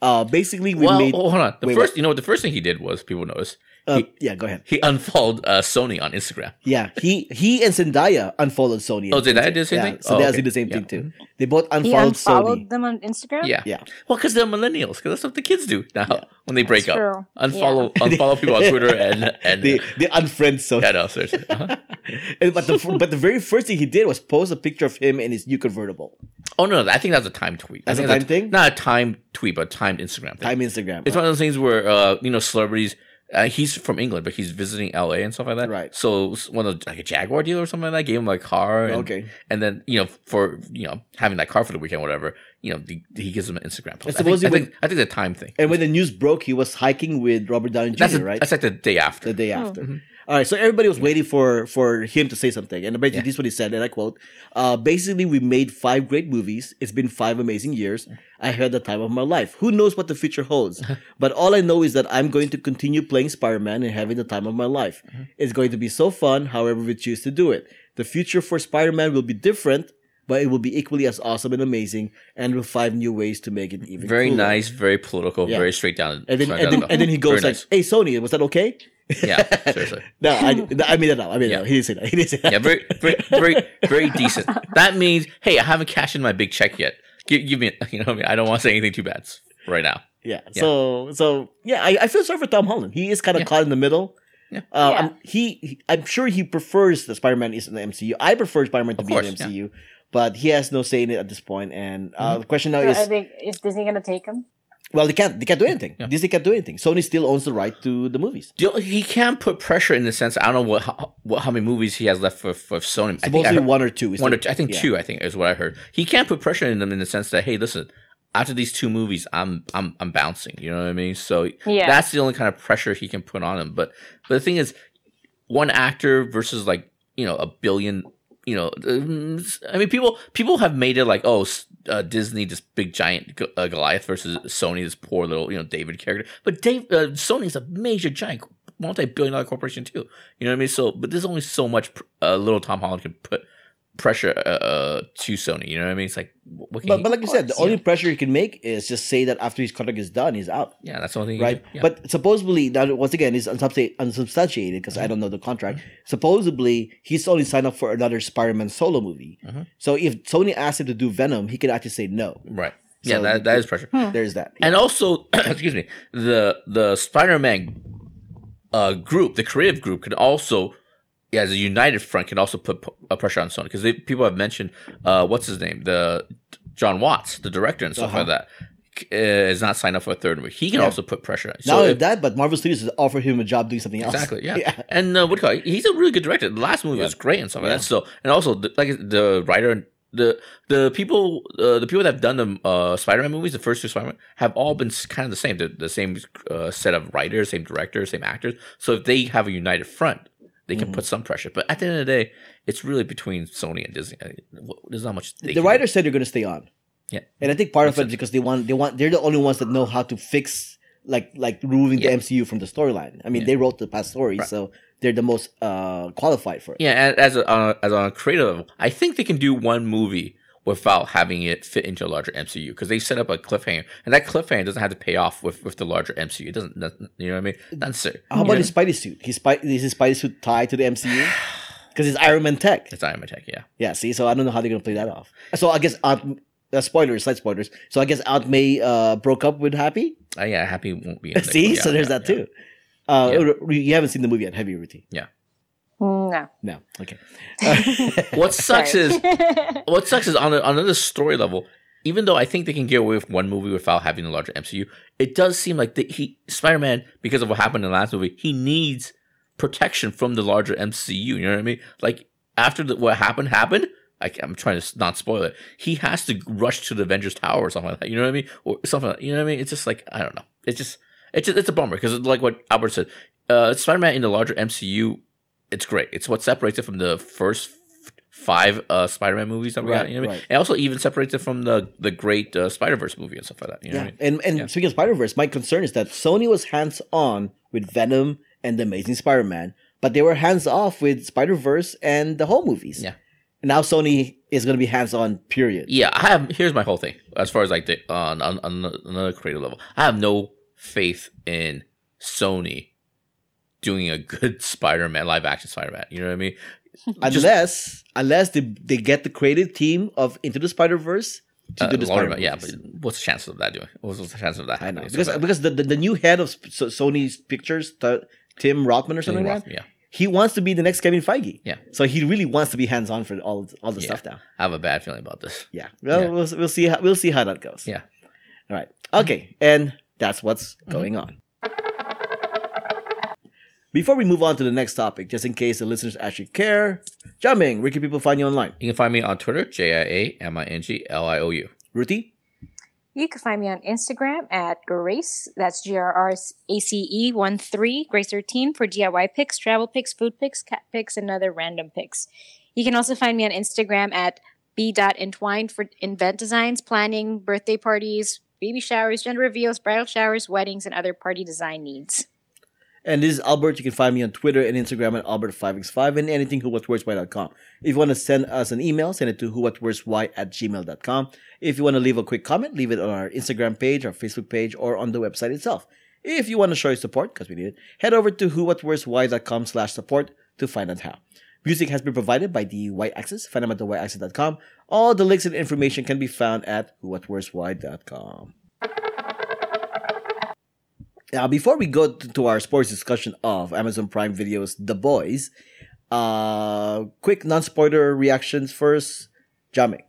uh, basically we well, made. oh, hold on. The wait, first, you know, what the first thing he did was people noticed uh, yeah, go ahead. he unfollowed uh, Sony on Instagram. Yeah, he he and Zendaya unfollowed Sony. Oh, Zendaya did the same yeah, thing? Zendaya Oh, okay. did the same Yeah. thing too. They both unfollowed, He unfollowed unfollowed Sony. them on Instagram. Yeah, Yeah. Well, because they're millennials. Because that's what the kids do now Yeah. when they break That's up. true. Unfollow, unfollow people on Twitter and and They they unfriend Sony. yeah, no, seriously. Uh-huh. And- but the but the very first thing he did was post a picture of him in his new convertible. Oh no, I think that's a time tweet. That's a think time thing? Not a time tweet, but a timed Instagram thing. Time Instagram. It's one of those things where uh, you know celebrities. Uh, he's from England, but he's visiting LA and stuff like that. Right. So s- one of like a Jaguar dealer or something like that gave him a car. And, Okay. And then you know for you know having that car for the weekend, whatever. You know the, he gives him an Instagram post. And I think, supposedly I think, when- I think it's a time thing. And when the news broke, he was hiking with Robert Downey Jr. That's, a- right? that's like the day after. the day after. Mm-hmm. All right, so everybody was waiting for for him to say something, and basically Yeah. this is what he said, and I quote: uh, "Basically, we made five great movies. It's been five amazing years. I had the time of my life. Who knows what the future holds? but all I know is that I'm going to continue playing Spider-Man and having the time of my life. Mm-hmm. It's going to be so fun, however we choose to do it. The future for Spider-Man will be different." But it will be equally as awesome and amazing, and we'll find new ways to make it even very cooler. nice, very political, Yeah. very straight down. And then, and then, the and then he goes Very like, "Hey, Sony, was that okay?" Nice. "Yeah, seriously." No, I, I made that up. I made it Yeah. up. He didn't say that. He didn't say that. Yeah, very, very, very, very decent. That means, hey, I haven't cashed in my big check yet. Give, give me, you know, what I mean, I don't want to say anything too bad right now. Yeah. So, so yeah, I, I feel sorry for Tom Holland. He is kind of Yeah. caught in the middle. Yeah. Uh, Yeah. I'm, he, he, I'm sure he prefers that Spider-Man is in the MCU. I prefer Spider-Man to Of be in the MCU, but he has no say in it at this point. And uh, Mm-hmm. the question now So is, I think is Disney gonna take him? Well, they can't, they can't do anything. Yeah. Disney can't do anything. Sony still owns the right to the movies. The- He can put pressure in the sense. I don't know what how, what, how many movies he has left for, for Sony. I think I heard- one or two. is one the- or two, I think yeah. two. I think is what I heard. He can't put pressure in them in the sense that hey, listen, after these two movies, I'm I'm I'm bouncing. You know what I mean? So Yeah. that's the only kind of pressure he can put on him. But but the thing is, one actor versus like you know a billion you know, um, I mean, people people have made it like, oh, uh, Disney, this big giant uh, Goliath versus Sony, this poor little you know David character. But Dave, uh, Sony is a major giant multi-billion dollar corporation too. You know what I mean? So, but there's only so much uh, little Tom Holland can put pressure uh, uh, to Sony. You know what I mean? It's like, what can But, he- but like you said, the Yeah. only pressure he can make is just say that after his contract is done, he's out. yeah, that's the only thing. right? Yeah. But supposedly, that once again, is unsubstantiated, unsubstantiated because I don't know the contract. Supposedly, he's only signed up for another Spider-Man solo movie. Mhm. So if Sony asked him to do Venom, he could actually say no. right. Yeah, that, that is pressure. There's that. and also excuse me the the spider-man uh group the creative group can also yeah, as a united front can also put pu- uh, pressure on sony because people have mentioned uh what's his name the Jon Watts the director and stuff Uh-huh. like that c- uh, is not signed up for a third movie he can Yeah. also put pressure on Not only if- that, but Marvel Studios has offered him a job doing something else. Exactly. Yeah. yeah. And uh, what do you call it? He's a really good director. The last movie was great and stuff like that. So, and also the, like the writer, the the people, uh, the people that have done the uh, Spider-Man movies, the first two Spider-Man, have all been kind of the same. The, the same uh, set of writers, same directors, same actors. So if they have a united front, they can Mhm. put some pressure. But at the end of the day, it's really between Sony and Disney. There's not much. They the can writer said they're going to stay on. Yeah. and I think part of Makes it is because they want they want they're the only ones that know how to fix like like removing Yeah. the MCU from the storyline. I mean, Yeah. they wrote the past stories, Right. so they're the most uh qualified for it. Yeah, and as a, uh, as on a creative level, I think they can do one movie without having it fit into a larger MCU because they set up a cliffhanger, and that cliffhanger doesn't have to pay off with, with the larger MCU. It doesn't, you know what I mean? Not necessarily. How about You his Spidey suit? His Spidey is his Spidey suit tied to the MCU? Because it's Iron Man tech. It's Iron Man Tech, yeah. Yeah, see, so I don't know how they're gonna play that off. So I guess Aunt uh, spoilers, slight spoilers. So I guess Aunt May uh broke up with Happy. Uh, yeah, Happy won't be. In the- see, yeah, so there's yeah, that yeah. too. Uh, Yeah. You haven't seen the movie yet, have you, Ruthy? No. No. Okay. What sucks is what sucks is on, a, on another story level. Even though I think they can get away with one movie without having a larger MCU, it does seem like the, he Spider Man because of what happened in the last movie, he needs protection from the larger MCU. You know what I mean? Like after the, what happened happened. I, I'm trying to not spoil it. He has to rush to the Avengers Tower or something like that. You know what I mean? Or something. Like, you know what I mean? It's just like I don't know. It's just it's just, it's a bummer because like what Albert said, uh, Spider Man in the larger MCU it's great. It's what separates it from the first five uh, Spider-Man movies that we Right, got. You know what I mean? right. And also even separates it from the the great uh, Spider-Verse movie and stuff like that. You know Yeah, what I mean? and and Yeah. speaking of Spider Verse, my concern is that Sony was hands on with Venom and the Amazing Spider Man, but they were hands off with Spider Verse and the whole movies. Yeah. And now Sony is going to be hands on. Period. Yeah, I have. Here's my whole thing as far as like the on, on, on another creative level. I have no faith in Sony doing a good Spider-Man live action Spider-Man. You know what I mean? Just- Unless unless they they get the creative team of Into the Spider Verse to uh, do the Spider- Spider yeah, but what's the chances of that doing? What's the chances of that I know happening? because So because the, the, the new head of Sony's pictures, Tim Rothman or something like that, yeah, he wants to be the next Kevin Feige. Yeah. So he really wants to be hands on for all all the Yeah. stuff now. I have a bad feeling about this. Yeah. Well, Yeah. we'll we'll see how we'll see how that goes. Yeah. All right. Okay. And that's what's Mm-hmm. going on. Before we move on to the next topic, just in case the listeners actually care, Jiaming, where can people find you online? You can find me on Twitter, J I A M I N G L I O U. Ruthy? You can find me on Instagram at Grace. That's G R R A C E 1 3, Grace 13 for DIY pics, travel pics, food pics, cat pics, and other random pics. You can also find me on Instagram at b.entwined for event designs, planning, birthday parties, baby showers, gender reveals, bridal showers, weddings, and other party design needs. And this is Albert. You can find me on Twitter and Instagram at Albert5x5 and anything whowhatwordswhy.com. If you want to send us an email, send it to whowhatwordswhy at gmail.com. If you want to leave a quick comment, leave it on our Instagram page, our Facebook page, or on the website itself. If you want to show your support, because we need it, head over to whowhatwordswhy.com slash support to find out how. Music has been provided by the White Axis. Find them at thewhiteaxis.com. All the links and information can be found at whowhatwordswhy.com. Now, before we go to, our sports discussion of Amazon Prime Video's The Boys, uh, quick non-spoiler reactions first. Jame.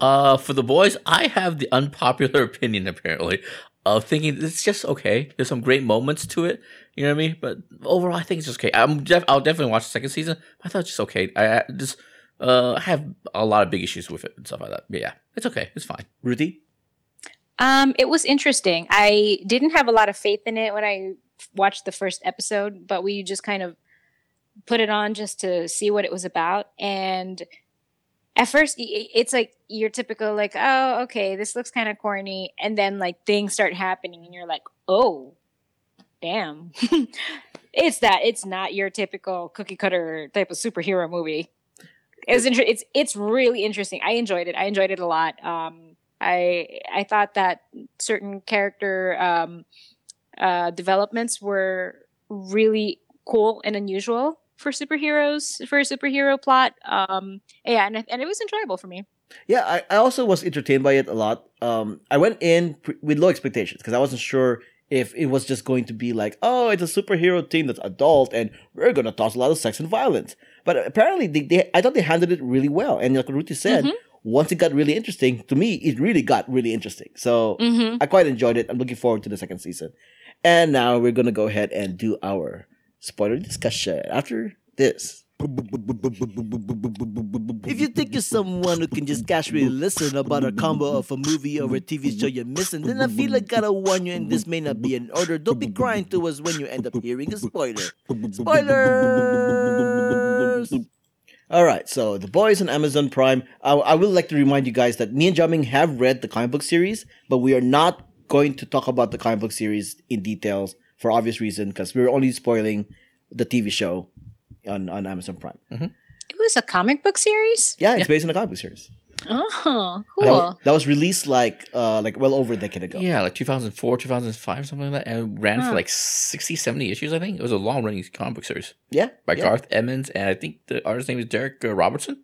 Uh, for the boys, I have the unpopular opinion apparently of thinking it's just okay. There's some great moments to it, you know what I mean. But overall, I think it's just okay. I'm def- I'll definitely watch the second season. I thought it's just okay. I, I just uh have a lot of big issues with it and stuff like that. But yeah, it's okay. It's fine. Ruthy? Um, it was interesting. I didn't have a lot of faith in it when I watched the first episode, but we just kind of put it on just to see what it was about. And at first, it's like your typical, like, oh, okay, this looks kind of corny. And then, like, things start happening, and you're like, oh, damn. it's that. It's not your typical cookie cutter type of superhero movie. It was inter- it's it's really interesting. I enjoyed it. I enjoyed it a lot. Um, I I thought that certain character um, uh, developments were really cool and unusual for superheroes for a superhero plot. Um, yeah, and and it was enjoyable for me. Yeah, I, I also was entertained by it a lot. Um, I went in pre- with low expectations because I wasn't sure if it was just going to be like, oh, it's a superhero team that's adult and we're gonna toss a lot of sex and violence. But apparently, they, they I thought they handled it really well. And like Ruthy said, Mhm. once it got really interesting, to me, it really got really interesting. So Mm-hmm. I quite enjoyed it. I'm looking forward to the second season. And now we're gonna go ahead and do our spoiler discussion after this. If you think you're someone who can just casually listen about a combo of a movie or a TV show you're missing, then I feel like gotta warn you, and this may not be in order. Don't be crying to us when you end up hearing a spoiler. spoiler. All right, so The Boys on Amazon Prime. I, I would like to remind you guys that me and Jiaming have read the comic book series, but we are not going to talk about the comic book series in details for obvious reason because we're only spoiling the TV show on, on Amazon Prime. Mm-hmm. It was a comic book series. Yeah, it's based on a comic book series. Oh, That was, cool. that was released like uh like well over a decade ago. Yeah, like 2004, 2005, something like that. And it ran for like 60, 70 issues, I think. It was a long running comic book series yeah. by yeah. Garth Ennis. And I think the artist's name is Darick uh, Robertson.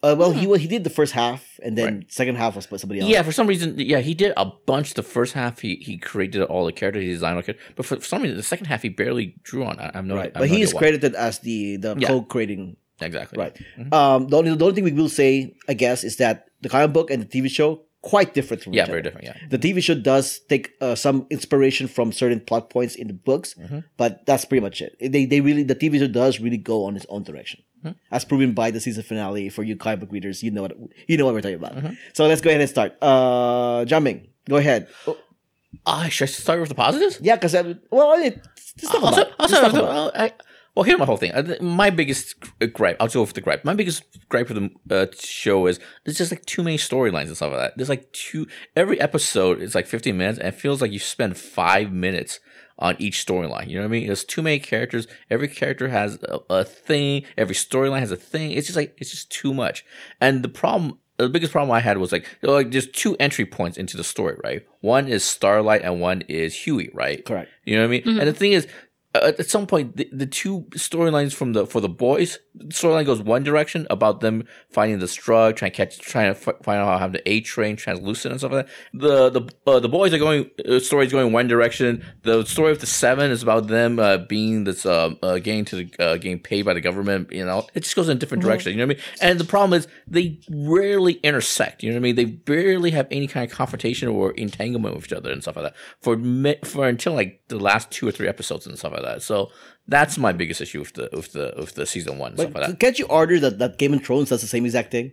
Uh, well, he he did the first half, and then second half was by somebody else. Yeah, for some reason, yeah, he did a bunch. The first half, he, he created all the characters, he designed all the characters. But for, for some reason, the second half, he barely drew on. I, I have no right. I have But no he is credited as the the Yeah. co-creating Exactly. Right. Um, the only the only thing we will say, I guess, is that the comic book and the TV show quite different from Yeah, each very different. Yeah. The TV show does take uh, some inspiration from certain plot points in the books, Mhm. but that's pretty much it. They they really the TV show does really go on its own direction, Mhm. as proven by the season finale. For you comic book readers, you know what you know what we're talking about. Mhm. So let's go ahead and start. Uh, Jiaming, go ahead. Oh, Ah, should I start with the positives? yeah, because well, it, let's talk I'll about. start- it. I'll Let's talk about I- well, here's my whole thing. My biggest uh, gripe, I'll go with the gripe. My biggest gripe with the uh, show is there's just like too many storylines and stuff like that. There's like two, every episode is like 15 minutes and it feels like you spend five minutes on each storyline. You know what I mean? There's too many characters. Every character has a, a thing. Every storyline has a thing. It's just like, it's just too much. And the problem, the biggest problem I had was like, you know, like there's two entry points into the story, right? One is Starlight and one is Hughie, right? Correct. You know what I mean? Mhm. And the thing is, uh, at some point, the, the two storylines from the for the boys storyline goes one direction about them finding this drug, trying to catch, trying to f- find out how to have the A train translucent and stuff like that. The the uh, the boys are going uh, is going one direction. The story of the seven is about them uh, being this uh, uh, getting to the, uh, getting paid by the government. You know, it just goes in a different direction. You know what I mean? And the problem is they rarely intersect. You know what I mean? They barely have any kind of confrontation or entanglement with each other and stuff like that for for until like the last two or three episodes and stuff like that. So that's my biggest issue with the with the with the season one But stuff like that. can't you argue that, that Game of Thrones does the same exact thing?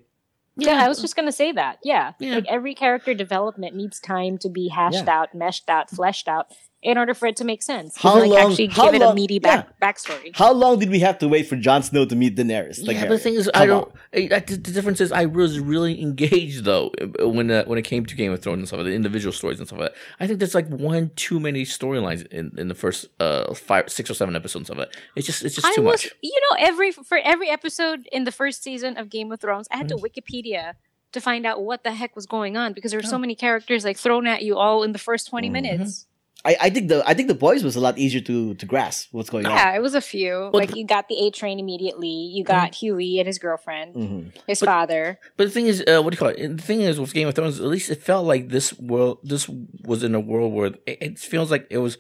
Yeah, I was just gonna say that. Yeah. Yeah. Like every character development needs time to be hashed Yeah. out, meshed out, fleshed out in order for it to make sense. How like long- actually how give it a long- meaty back backstory. How long did we have to wait for Jon Snow to meet Daenerys? yeah, but the thing is, Come I don't. I, I- the difference is, I was really engaged though uh, when uh, when it came to Game of Thrones and stuff, like the individual stories and stuff like that. I think there's like one too many storylines in, in the first uh five, six or seven episodes of it. It's just it's just I too was, much. you know, every for every episode in the first season of Game of Thrones, I had Mm-hmm. to Wikipedia to find out what the heck was going on because there were Oh. so many characters like thrown at you all in the first 20 Mhm. minutes. I, I think the I think the boys was a lot easier to to grasp what's going on. Yeah, it was a few. Well, like you got the A train immediately. You got Hughie and his girlfriend, on. hmm his But- father. But the thing is, uh, what do you call it? The thing is, with Game of Thrones, at least it felt like this world, this was in a world where it, it feels like it was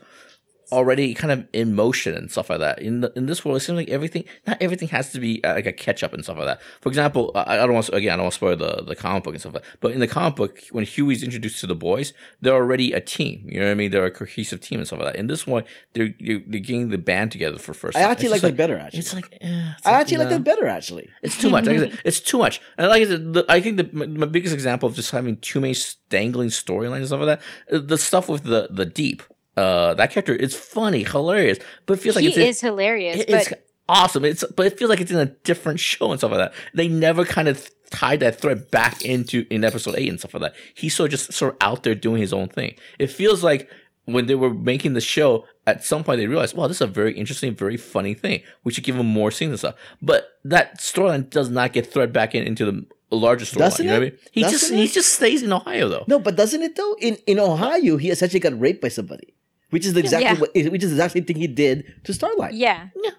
already kind of in motion and stuff like that. In the, in this world, it seems like everything, not everything has to be uh, like a catch up and stuff like that. For example, I, I don't want to, again, I don't want to spoil the, the comic book and stuff like that. But in the comic book, when Hughie's introduced to the boys, they're already a team. You know what I mean? They're a cohesive team and stuff like that. In this one, they're you're, they're getting the band together for first. I time. actually like that better. Actually, It's like, eh, it's I actually like nah. that better. Actually, It's too much. Like said, it's too much. And like I said, the, I think the, my, my biggest example of just having too many dangling storylines and stuff like that, uh, the stuff with the the deep, uh, that character, is funny, hilarious, but it feels like he it's is hilarious, it- it's but awesome. It's but it feels like it's in a different show and stuff like that. They never kind of tied that thread back into in episode eight and stuff like that. He's sort of just sort of out there doing his own thing. It feels like when they were making the show, at some point they realized, well, this is a very interesting, very funny thing. We should give him more scenes and stuff. But that storyline does not get thread back in into the larger storyline. Doesn't You know what I it? mean? He Doesn't just it? he just stays in Ohio though. No, but doesn't it though? In in Ohio, he essentially got raped by somebody, which is exactly Yeah. what which is exactly the thing he did to Starlight. Yeah. Yeah.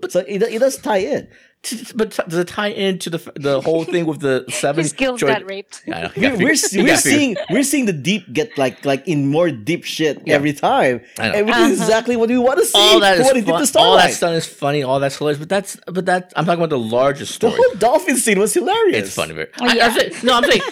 But So it, it does tie in. But does it tie into the the whole thing with the seven? His skills Joy- got raped. Yeah, I We're we're, figure- we're seeing we're seeing the deep get like like in more deep shit Yeah. every time, I know. and which is exactly what we want to see. all that is for what he did fun- all that stuff is funny. All that's hilarious. But that's but that I'm talking about the largest story. The whole dolphin scene was hilarious. It's funny. Very, Oh, I, yeah. I'm saying, no, I'm saying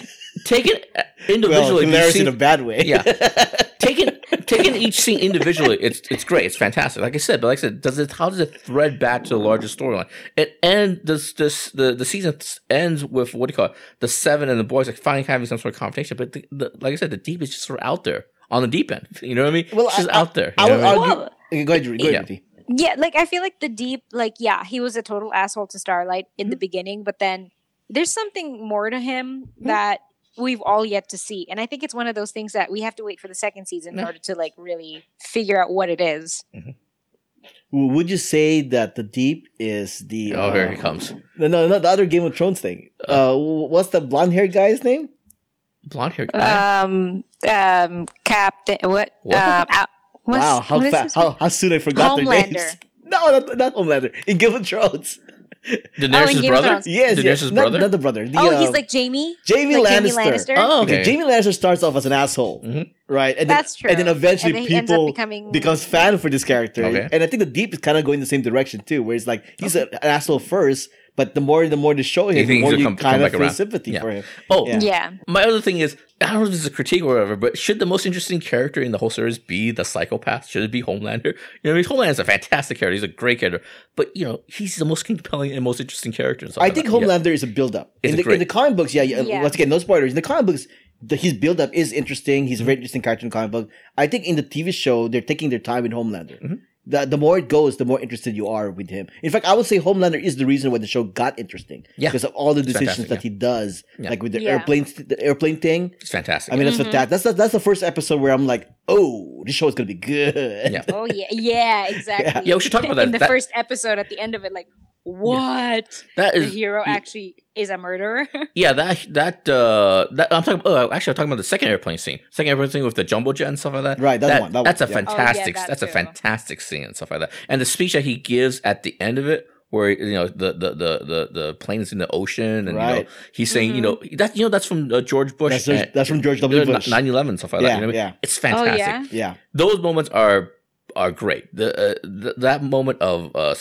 take it uh, Well, individually. hilarious see- in a bad way. yeah, taking taking each scene individually, it's it's great. It's fantastic. Like I said, but like I said, does it? How does it thread back to the larger storyline? It and this this the the season ends with what do you call it? The seven and the boys like finally having some sort of confrontation. But the, the, like I said, the deep is just sort of out there on the deep end. You know what I mean? Well, it's just I- out there. I you would know what I mean? argue. Okay, go ahead, go Yeah. ahead, Ruthy. Yeah, like I feel like the deep, like yeah, he was a total asshole to Starlight in Mm-hmm. the beginning, but then there's something more to him Mm-hmm. that we've all yet to see, and I think it's one of those things that we have to wait for the second season in Yeah. order to like really figure out what it is. Would you say that the deep is the? Oh, here uh, he comes. No, no, not the other Game of Thrones thing. Uh, what's the blonde haired guy's name? Blonde haired guy. Um, um, Captain, what? What? Um, uh, wow, how fast? How, how soon I forgot their names. No, not, not Homelander. In Game of Thrones. Daenerys' Oh, Game of brother. Yes, Daenerys' yes. Not, brother. not the brother. The, oh, uh, he's like Jaime. Jaime like Lannister. Jaime Lannister. Oh, Okay, okay. Jaime Lannister starts off as an asshole, Mhm. right? And That's then, true. And then eventually And then he ends up people becoming- becomes fan for this character. Okay. And I think the deep is kind of going the same direction too, where it's like he's a- an asshole first, but the more the more they show him, the more you come- kind come of back feel around. sympathy Yeah. for him. Oh, Yeah. Yeah. My other thing is, I don't know if this is a critique or whatever, but should the most interesting character in the whole series be the psychopath? Should it be Homelander? You know, I mean, Homelander's a fantastic character. He's a great character, but you know, he's the most compelling and most interesting character. and stuff I like think that. Yeah. Homelander is a build up. In the, great- in the comic books, yeah, yeah, Yeah. Once again, no spoilers. In the comic books, the, his build up is interesting. He's a Mm-hmm. very interesting character in the comic book. I think in the TV show, they're taking their time with Homelander. Mm-hmm. The, the more it goes, the more interested you are with him. In fact, I would say Homelander is the reason why the show got interesting. Yeah. Because of all the decisions fantastic, that he does, Yeah. like with the Yeah. airplane, the airplane thing. It's fantastic. I mean, that's Mhm. fantastic. That's the, that's the first episode where I'm like, oh, this show is gonna be good. Yeah. Oh yeah, yeah, exactly. Yeah, we should talk about that. In the That- first episode, at the end of it, like, what? that is The is hero actually is a murderer. Yeah, that that uh that I'm talking. Oh, actually, I'm talking about the second airplane scene. Second airplane scene with the jumbo jet and stuff like that. Right, that's That- one, that that's one, a yeah. Oh, yeah, fantastic. that that's a fantastic scene and stuff like that. And the speech that he gives at the end of it, where you know the the the the, the plane is in the ocean, and you know he's saying, you know Mm-hmm. that you know that's from uh, George Bush. That's, and- that's from George W. Bush. 9/11 stuff like Yeah, that. You know what I mean? yeah. It's oh fantastic. yeah. yeah. Those moments are are great. The, uh, th- that moment of uh,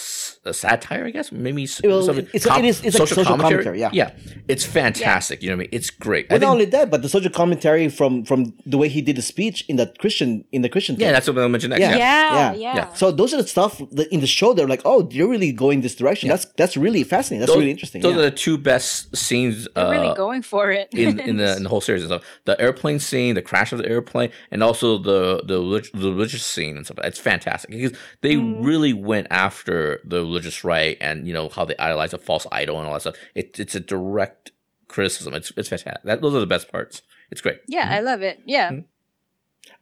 s- uh, satire, I guess, maybe s- Well, something- it's- it is- it's like social commentary, yeah. yeah, it's fantastic. You know what I mean? It's great. I Well, not only that, but the social commentary from from the way he did the speech in that Christian in the Christian. yeah, thing. that's what I'll mention next. Yeah. Yeah, Yeah. yeah. Yeah. So those are the stuff that in the show. They're like, oh, you're really going this direction. That's that's really fascinating. That's those, really interesting. Those yeah. are the two best scenes uh, really going for it. in in the in the whole series and stuff. The airplane scene, the crash of the airplane, and also the the, relig- the religious scene and stuff. It's fantastic because they Mm-hmm. really went after the religious right and you know how they idolize a false idol and all that stuff. It, it's a direct criticism. It's it's fantastic. That, those are the best parts. It's great. yeah, I love it. Yeah. Mm-hmm.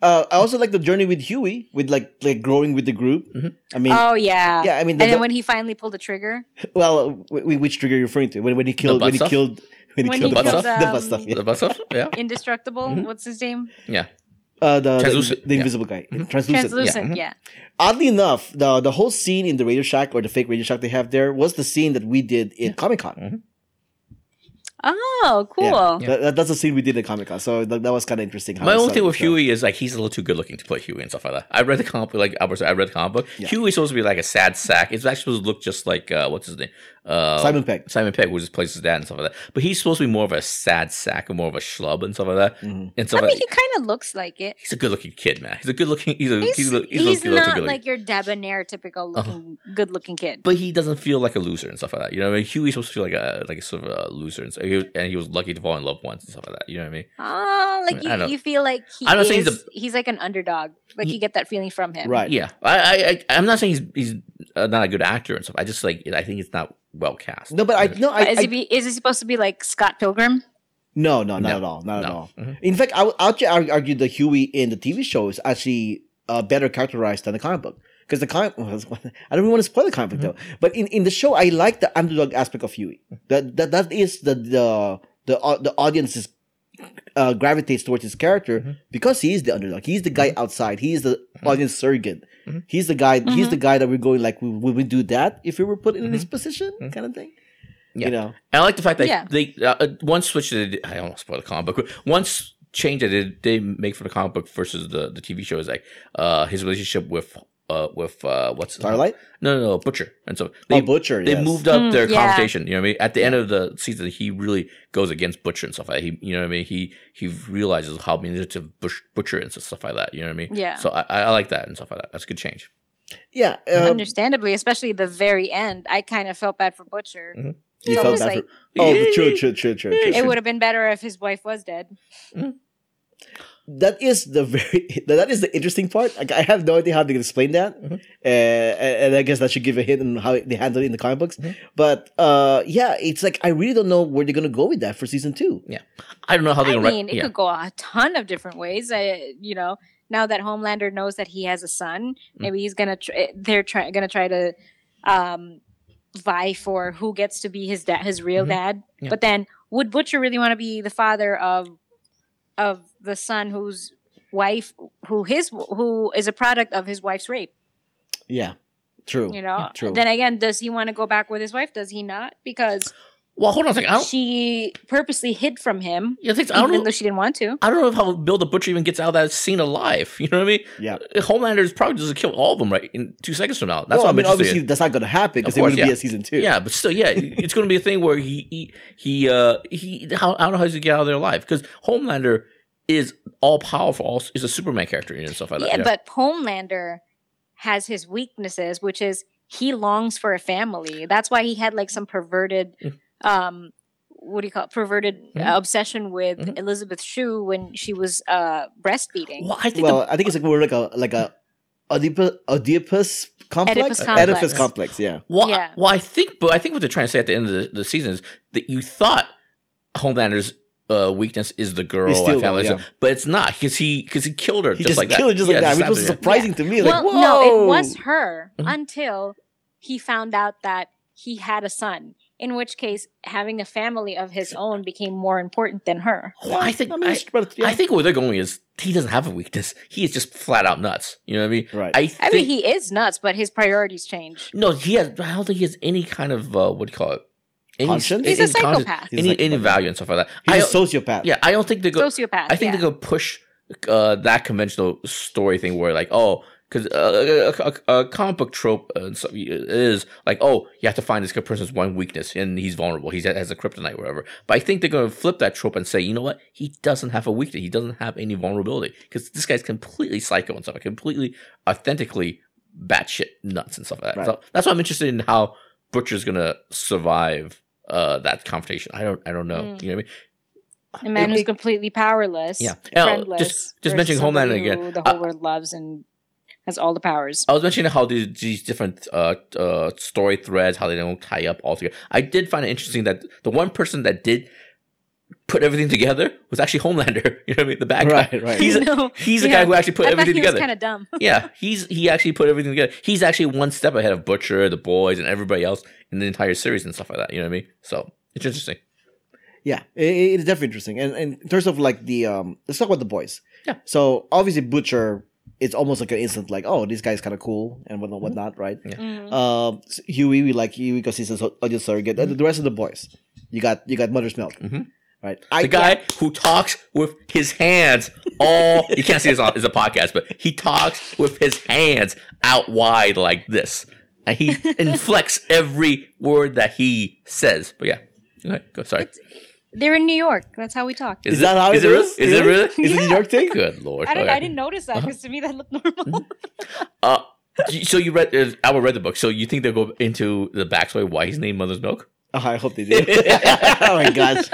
uh, I also like the journey with Hughie, with like like growing with the group. Mhm. I mean, oh yeah. yeah, I mean, the, and then the- when he finally pulled the trigger, well, w- w- which trigger are you referring to? When when he killed butt when he killed when he When killed he the butt killed, stuff, the butt um, stuff. Yeah. The best stuff. Yeah. indestructible. Mhm. What's his name? Yeah. Uh, the, the Translucent, the yeah. invisible guy, Mhm. translucent. Translucent. mhm. Yeah. Oddly enough, the the whole scene in the Radio Shack or the fake Radio Shack they have there was the scene that we did in Comic Con. Oh, cool. Yeah, That, that- that's the scene we did in Comic Con. So that, that was kind of interesting. How My only thing with so. Hughie is like he's a little too good looking to play Hughie and stuff like that. I read the comic book, like Albert said, I read the comic book. Yeah. Hughie's supposed to be like a sad sack. It's actually supposed to look just like uh, what's his name? Uh, Simon Pegg. Simon Pegg, who just plays his dad and stuff like that. But he's supposed to be more of a sad sack and more of a schlub and stuff like that. Mhm. And stuff I mean, like he kind of looks like it. He's a good looking kid, man. He's a good looking. He's a He's, he's, a, he's, he's a, little too not good like your debonair, typical looking, good looking kid. but he doesn't feel like a loser and stuff like that. You know what I mean? Hughie's supposed to feel like a like a sort of a loser, and, so he was, and he was lucky to fall in love once and stuff like that. You know what I mean? Oh, like I don't- you, you feel like he I'm not is, saying he's he's, like an underdog. Like you get that feeling from him. Right. Yeah, I, I, I I'm not saying he's he's uh, not a good actor and stuff. I just like I think it's not well cast. No, but I no, I, is I he be, is he supposed to be like Scott Pilgrim? no, no, not No. at all, not at No. all. Mhm. In fact, I would I would actually argue the Hughie in the TV show is actually uh, better characterized than the comic book because the comic. I don't even want to spoil the comic book though. But in, in the show, I like the underdog aspect of Hughie. That that that is the the the au- the audience is. Uh, gravitates towards his character because he is the underdog. He's the guy outside. He's the audience surrogate. Mhm. He's the guy. He's the guy that we're going like. Would we do that if we were put in this position? Kind of thing. Yeah. You know. And I like the fact that Yeah. they uh, uh, one switch that they did, I almost spoiled the comic book. Once change that they, they make for the comic book versus the, the TV show is like uh his relationship with uh with uh what's Starlight. No, no, no, Butcher. And so They, they oh, Butcher. they yes. moved up Mm, their yeah. conversation. You know what I mean? At the end of the season, he really goes against Butcher and stuff like that. He, you know what I mean? He he realizes how manipulative Bush, Butcher and stuff like that. You know what I mean? Yeah. So I, I like that and stuff like that. That's a good change. Yeah. Um, Understandably, especially the very end, I kind of felt bad for Butcher. Mhm. you So felt bad like- for. Oh, true, true, true, true, true. It would have been better if his wife was dead. That is the very that is the interesting part. Like, I have no idea how they can explain that, Mhm. uh, and and I guess that should give a hint on how they handle it in the comic books. Mhm. But uh, yeah, it's like I really don't know where they're gonna go with that for season two. Yeah, I don't know how they I can mean, write. it Yeah. could go a ton of different ways. I, you know, now that Homelander knows that he has a son, Mm. maybe he's gonna. Tr- they're try- gonna try to um, vie for who gets to be his dad, his real Mhm. dad. Yeah. But then, would Butcher really want to be the father of of the son whose wife, who his who is a product of his wife's rape? Yeah, true. You know. true. Then again, does he want to go back with his wife? Does he not? Because Well, hold on a second. I don't. she purposely hid from him, Yeah, things, I don't even know. though she didn't want to. I don't know how Bill the Butcher even gets out of that scene alive. You know what I mean? Yeah. Homelander is probably just kill all of them right in two seconds from now. That's well, what I I'm mean, interested obviously in. that's not gonna happen because it wouldn't yeah. be a season two. Yeah, but still, yeah, it's going to be a thing where he he he uh he how I don't know how he's gonna get out of there alive because Homelander is all powerful, all, is a Superman character and stuff like that. yeah, you know? but Homelander has his weaknesses, which is he longs for a family. That's why he had like some perverted, Mm. um, what do you call it? Perverted uh, obsession with Mhm. Elizabeth Shue when she was uh, breastfeeding. well, I think Well, the, I think it's like we're like a like a Oedipus, Oedipus complex. Oedipus complex. Oedipus complex. Yeah. well, yeah. well, I think, but I think what they're trying to say at the end of the, the season is that you thought Homelander's uh, weakness is the girl, He's still and yeah. but it's not because he because he killed her He just, just like that. killed it just Yeah, like that, just which was happened, surprising to me. Like, well, whoa! no, it was her Mhm. until he found out that he had a son. In which case, having a family of his own became more important than her. Well, I think I mean, I, but, yeah. I think where they're going is he doesn't have a weakness. He is just flat out nuts. You know what I mean? Right. I, I mean, he is nuts, but his priorities change. No, he has. I don't think he has any kind of uh, what do you call it? Any, Conscience? He's a any conscience- psychopath. He's a Any, any psychopath. value and stuff like that. He's I, a sociopath. yeah, I don't think they go. Sociopath. I think yeah. they go push uh, that conventional story thing where like, oh, because uh, a, a, a comic book trope uh, so- is like, oh, you have to find this person's one weakness and he's vulnerable. He has a kryptonite, or whatever. But I think they're going to flip that trope and say, you know what? He doesn't have a weakness. He doesn't have any vulnerability because this guy's completely psycho and stuff, completely authentically batshit nuts and stuff like that. Right. So that's why I'm interested in how Butcher's going to survive uh, that confrontation. I don't, I don't know. Mm. You know what I mean? A man who's completely powerless, Yeah. Friendless. just- just mentioning Homeland again. The Uh, whole world loves and has all the powers. I was mentioning how these, these different uh, uh, story threads, how they don't tie up all together. I did find it interesting that the one person that did put everything together was actually Homelander. You know what I mean? The bad guy. Right, right. He's, No, he's the guy who actually put I thought everything he together. kind of dumb. yeah, he's he actually put everything together. He's actually one step ahead of Butcher, the boys, and everybody else in the entire series and stuff like that. You know what I mean? So it's interesting. Yeah, it, it is definitely interesting. And, and in terms of like the um, let's talk about the boys. Yeah. So obviously Butcher, it's almost like an instant like, oh, this guy's kind of cool and whatnot, Mm-hmm. whatnot, right? Mhm. Um, Hughie, we like Hughie because he's a so- audio surrogate. And the rest of the boys, you got you got Mother's Milk, Mhm. Right? I The guy who talks with his hands all you can't see this on is a podcast, but he talks with his hands out wide like this. And he inflects every word that he says. But yeah. Go sorry. They're in New York. That's how we talk. Is that how is it it really? is? Is it Really? is it New York thing? Good lord. I, Okay. I didn't notice that because to me that looked normal. Uh, so you read uh, Albert read the book. So you think they'll go into the backstory why he's named Mother's Milk? Oh, I hope they do. oh my gosh.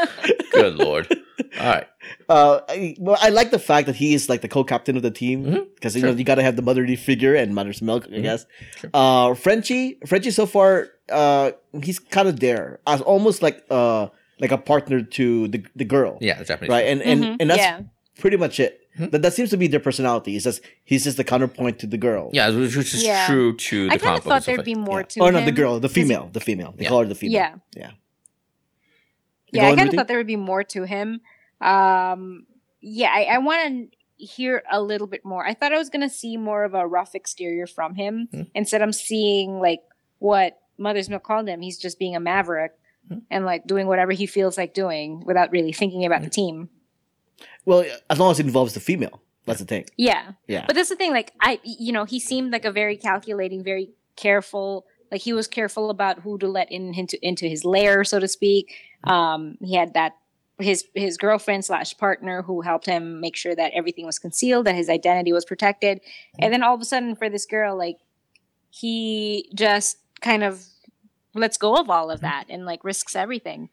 Good lord. All right. Uh, I, well, I like the fact that he is like the co-captain of the team because you Sure. know you gotta have the motherly figure and mother's milk, I Mhm. guess. Sure. Uh, Frenchie, Frenchie, so far, uh, he's kind of there as almost like uh like a partner to the the girl, Yeah, the Japanese. right? And and Mhm, and that's yeah. pretty much it. That that seems to be their personality. It's just he's just the counterpoint to the girl. Yeah, which which is Yeah. true to the I kind of thought there'd be more Yeah. to Oh him. no, the girl, the female, the female. They Yeah. call her the female. Yeah. yeah. Yeah, I kind of thought there would be more to him. Um, yeah, I, I want to hear a little bit more. I thought I was going to see more of a rough exterior from him. Hmm. Instead, I'm seeing like what Mother's Milk called him. He's just being a maverick Hmm. and like doing whatever he feels like doing without really thinking about Hmm. the team. Well, as long as it involves the female, that's the thing. Yeah. Yeah. But that's the thing. Like, I, you know, he seemed like a very calculating, very careful. Like he was careful about who to let in into into his lair, so to speak. Um, he had that his his girlfriend slash partner who helped him make sure that everything was concealed, that his identity was protected, and then all of a sudden, for this girl, like he just kind of lets go of all of that and like risks everything.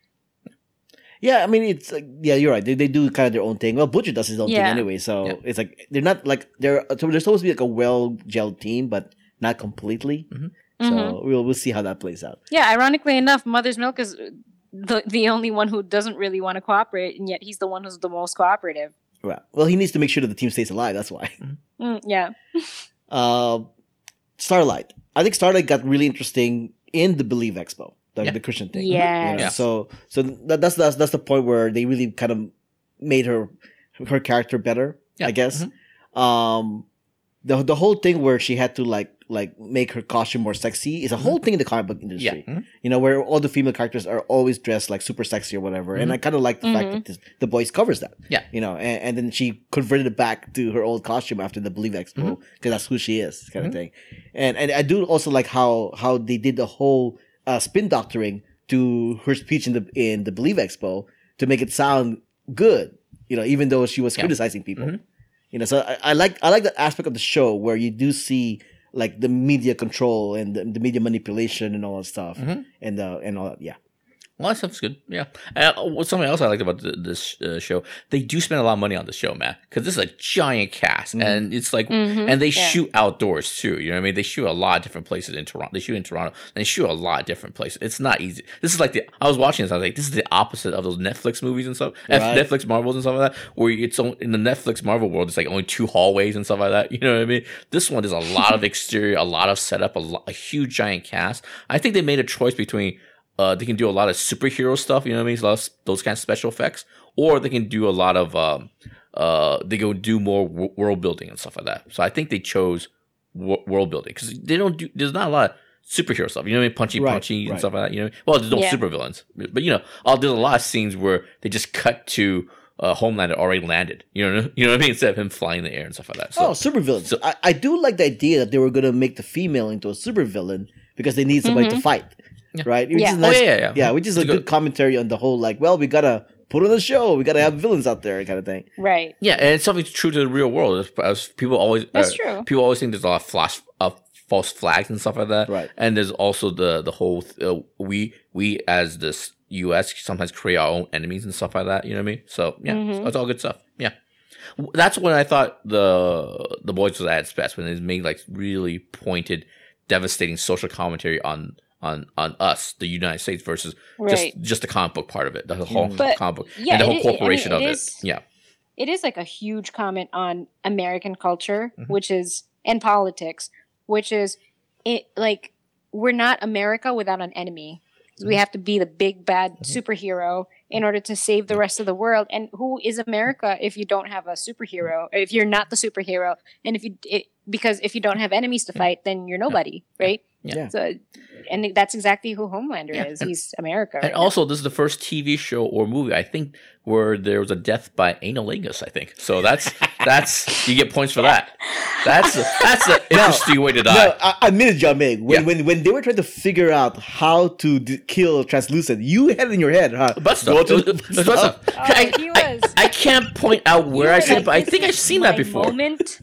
Yeah, I mean it's like yeah, you're right. They, they do kind of their own thing. Well, Butcher does his own thing anyway, so Yeah. it's like they're not like they're so they're supposed to be like a well gelled team, but not completely. Mhm. So Mhm. we'll we'll see how that plays out. Yeah, ironically enough, Mother's Milk is the the only one who doesn't really want to cooperate, and yet he's the one who's the most cooperative. Right. Well, he needs to make sure that the team stays alive. That's why. Mm, yeah. Uh, Starlight. I think Starlight got really interesting in the Believe Expo, the, Yeah. the Christian thing. Yes. You know, Yeah. So so that, that's that's that's the point where they really kind of made her her character better. Yeah. I guess. Mhm. Um, the the whole thing where she had to like like make her costume more sexy is a whole thing in the comic book Yeah. industry. Mhm. You know, where all the female characters are always dressed like super sexy or whatever. And I kind of like the fact Mhm. that this, the boys covers that. Yeah. You know, and, and then she converted it back to her old costume after the Believe Expo because that's who she is, kind of thing. And and I do also like how how they did the whole uh, spin doctoring to her speech in the in the Believe Expo to make it sound good. You know, even though she was Yeah. criticizing people. You know, so I, I like I like that aspect of the show where you do see like the media control and the, the media manipulation and all that stuff Mhm. and uh, and all that. Yeah, Well, that stuff's good. Yeah. Uh, something else I liked about this uh, show? They do spend a lot of money on the show, man, because this is a giant cast, Mhm. and it's like, Mhm. and they Yeah. shoot outdoors too. You know what I mean? They shoot a lot of different places in Toronto. They shoot in Toronto, and they shoot a lot of different places. It's not easy. This is like the I was watching this. I was like, this is the opposite of those Netflix movies and stuff, F- Right. Netflix Marvels and stuff like that, where it's on, in the Netflix Marvel world. It's like only two hallways and stuff like that. You know what I mean? This one is a lot of exterior, a lot of setup, a, lo- a huge giant cast. I think they made a choice between uh, they can do a lot of superhero stuff, you know what I mean? A lot of those kinds of special effects, or they can do a lot of um, uh, they go do more w- world building and stuff like that. So I think they chose w- world building because they don't do. There's not a lot of superhero stuff, you know what I mean? Punchy, Right, punchy, and stuff like that. You know, well, there's no Yeah. supervillains, but, but you know, uh, there's a lot of scenes where they just cut to uh, Homelander already landed. You know, you know what I mean? Instead of him flying in the air and stuff like that. So, oh, supervillains. so- I, I do like the idea that they were gonna make the female into a supervillain because they need somebody to fight, Yeah. right? Which Yeah. is oh nice- yeah, yeah, yeah, which is a It's good commentary on the whole like, well, we gotta put on the show, we gotta have villains out there, kind of thing. Right. Yeah, and it's something true to the real world. As, as people always, That's uh, true. People always think there's a lot of flash, uh, false flags and stuff like that. Right. And there's also the the whole uh, we we as this U.S. sometimes create our own enemies and stuff like that. You know what I mean? So yeah, Mhm. so it's all good stuff. Yeah, that's when I thought the the boys was at its best when it made like really pointed, devastating social commentary on. On, on us, the United States, versus Right. just just the comic book part of it, the whole But, comic book, yeah, and the whole it- it- I mean, corporation it of is- it. Yeah, it is like a huge comment on American culture, Mhm. which is and politics, which is it like we're not America without an enemy. Mm-hmm. We have to be the big bad superhero in order to save the rest of the world. And who is America if you don't have a superhero? If you're not the superhero, and if you it, because if you don't have enemies to fight, then you're nobody, right? Yeah. So, and that's exactly who Homelander Yeah, is. and- He's America. And now. also, this is the first TV show or movie I think where there was a death by anilingus. I think so. That's that's you get points for that. That's that's an interesting way to die. No, I, I admit it, Jiaming. When, Yeah. when when they were trying to figure out how to d- kill translucent, you had it in your head, huh? Butt Go stuff. to It the was- butt it was butt stuff. stuff. Oh, I, he I- was. I can't point out where I said like, but I think I've seen that my before. Moment.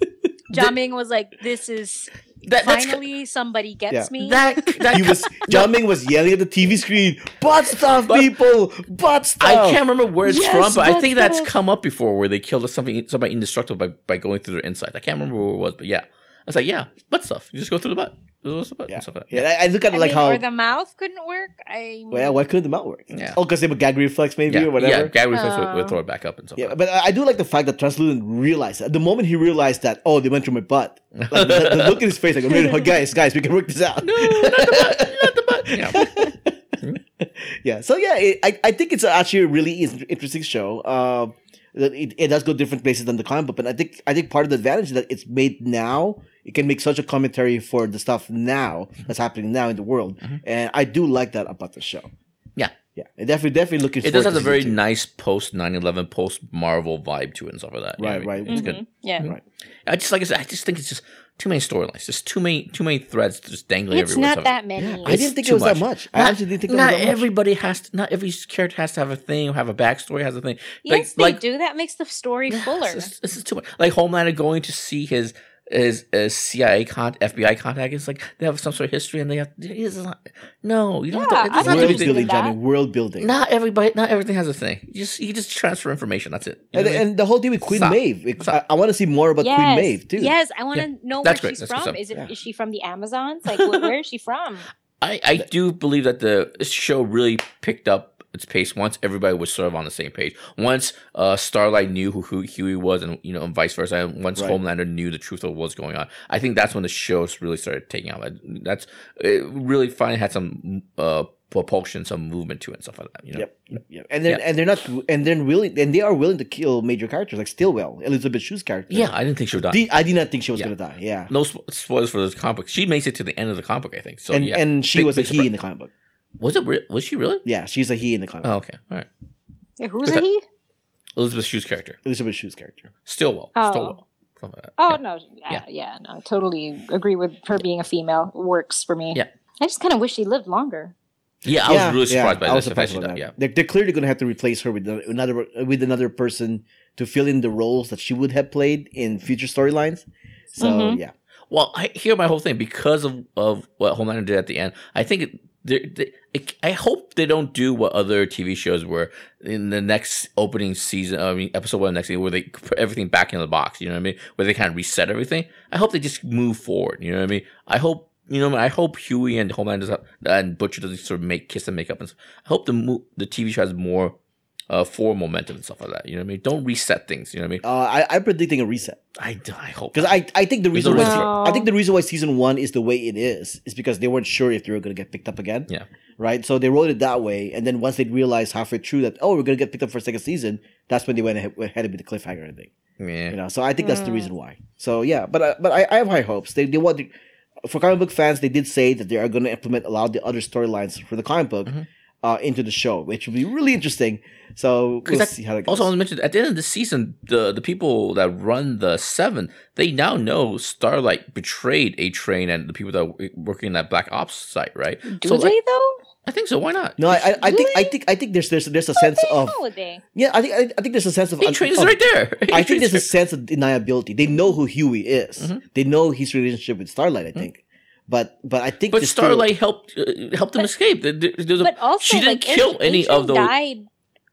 Jiaming was like, "This is That, that's Finally, somebody gets Yeah. me. that that He was Jiaming was yelling at the TV screen, butt stuff, But- people, butt stuff. I can't remember where it's Yes, from, but I but think that's come up before where they killed something somebody indestructible by, by going through their inside. I can't remember where it was, but yeah. I was like, yeah, butt stuff. You just go through the butt. Go through the butt Yeah, and stuff like that. yeah. I, I look at I it like mean, how. or the mouth couldn't work. I well, yeah, why couldn't the mouth work? Yeah. Oh, because they have a gag reflex, maybe yeah, or whatever. Yeah, gag reflex would, would Oh. throw it back up and stuff. Yeah, like but I I do like the fact that Translucent realized that. The moment he realized that, oh, they went through my butt. Like, the, the look in his face, like, "Oh, guys, guys, we can work this out. No, not the butt. Not the butt. Yeah. yeah. So yeah, it, I I think it's actually a really is- interesting show. Um, that it, it does go different places than the comic book, but I think I think part of the advantage is that it's made now. It can make such a commentary for the stuff now mm-hmm. that's happening now in the world, mm-hmm. and I do like that about the show. Yeah. Yeah, and definitely definitely looking. It does forward have a very two. nice post 9-11, post Marvel vibe to it and stuff like that. You Right, what I mean? right. Mm-hmm. It's Mhm. good. Yeah. Right. I just like I said, I just think it's just too many storylines, just too many too many threads just dangling It's everywhere. not So- that many. I didn't think it too was that much. much. I Not- actually didn't think not that was that much. everybody has to, not every character has to have a thing, have a backstory, has a thing. Yes, like, they do. That makes the story fuller. This is, this is too much. Like Homelander going to see his his, a CIA con FBI contact. It's like they have some sort of history, and they have. It's not, no, you don't. Yeah, have to, it have to World be interested the- building, in. Johnny. World building. Not everybody. Not everything has a thing. You just you just transfer information. That's it. You And, what I mean? and the whole thing with Queen Stop. Maeve. It- I, I want to see more about yes. Queen Maeve too. Yes, I want to Yeah. know That's where great. she's That's from. Is it? Is Yeah. she from the Amazons? Like, wh- where is she from? I, I do believe that the show really picked up its pace once everybody was sort of on the same page. Once uh, Starlight knew who, who Hughie was, and you know, and vice versa. And once Right. Homelander knew the truth of what was going on, I think that's when the show really started taking off. That's it really finally had some uh, propulsion, some movement to it, and stuff like that. You know? Yep, yep, yep. And then Yeah. and they're not and then willing and they are willing to kill major characters like Stillwell, Elizabeth Shue's character. Yeah, I didn't think she would die. The- I did not think she was Yeah. gonna die. Yeah. no spo- spoilers for this comic book. She makes it to the end of the comic book, I think. So and yeah, and she was a he in the comic book. Was it? Re- was she really? Yeah, she's a he in the comic. Oh, okay, all right. Yeah, who's Okay. a he? Elizabeth Shue's character, Elizabeth Shue's character. Stillwell. Oh. Stillwell. Like. Oh Yeah. no, yeah, Yeah. yeah, no, totally agree with her being a female. Works for me. Yeah. I just kind of wish she lived longer. Yeah, I was really surprised by I was this. the fact surprised she by that. Yeah. They're, they're clearly going to have to replace her with another with another person to fill in the roles that she would have played in future storylines. So Mhm. yeah, Well, I hear my whole thing because of, of what Homelander did at the end. I think it, they, I hope they don't do what other TV shows were in the next opening season. I mean, episode one, next season, where they put everything back in the box. You know what I mean? Where they kind of reset everything. I hope they just move forward. You know what I mean? I hope. You know, I hope Hughie and Homelander does- and Butcher doesn't sort of make kiss and make up. And stuff. I hope the the TV show has more uh, forward momentum and stuff like that. You know what I mean? Don't reset things. You know what I mean? uh, I, I'm predicting a reset I, I hope because I, I think the reason why reset. I think the reason why season one is the way it is is because they weren't sure if they were going to get picked up again. Yeah. Right. So they wrote it that way, and then once they realized halfway through that oh we're going to get picked up for a second season, that's when they went ahead, went ahead with the cliffhanger. I think. yeah. You know, so I think that's the Mm. reason why. So yeah, but uh, but I, I have high hopes. They they want to, for comic book fans. They did say that they are going to implement a lot of the other storylines for the comic book Mhm. Uh, into the show, which will be really interesting. So we'll that- see how that goes. Also, I want to mention at the end of the season, the the people that run the Seven, they now know Starlight betrayed a train and the people that were working in that Black Ops site, right? Do so, they like, though? I think so. Why not? no, I I, I think I think I think there's there's there's a sense of How would they? yeah. I think I, I think there's a sense of A train is of- right there. I A think there's a sense of deniability. They know who Hughie is. Mhm. They know his relationship with Starlight. I think, but but I think But there's still- Starlight helped uh, helped them But- escape. There- there- there's a- But also, she didn't like, kill A- any A-Train of those. Died.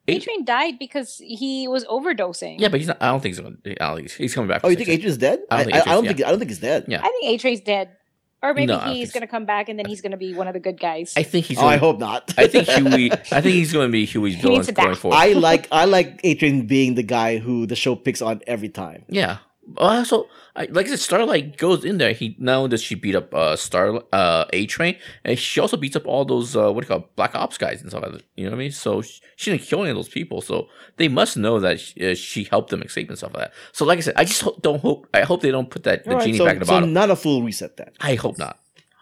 A- A-Train died because he was overdosing. yeah, but he's not. I don't think he's. Gonna, I he's, he's coming back. Oh, you think six- Adrian's dead? I I, don't I, think I don't Adrian's- think I don't think he's dead. Yeah. I think A-Train's dead, or maybe No, he's gonna come back and then he's gonna be one of the good guys. I think he's. Oh, I Gonna, hope not. I think Hughie. I think he's going to be Hughie's He villain needs to going forward. I like I like Adrian being the guy who the show picks on every time. Yeah. Also, I, like I said, Starlight goes in there. He now does she beat up uh Star uh A Train, and she also beats up all those uh what do you call it, Black Ops guys and stuff like that. You know what I mean? So she, she didn't kill any of those people. So they must know that she, uh, she helped them escape and stuff like that. So like I said, I just ho- don't hope. I hope they don't put that the right, genie so, back in the so bottle. not a full reset then. I hope not.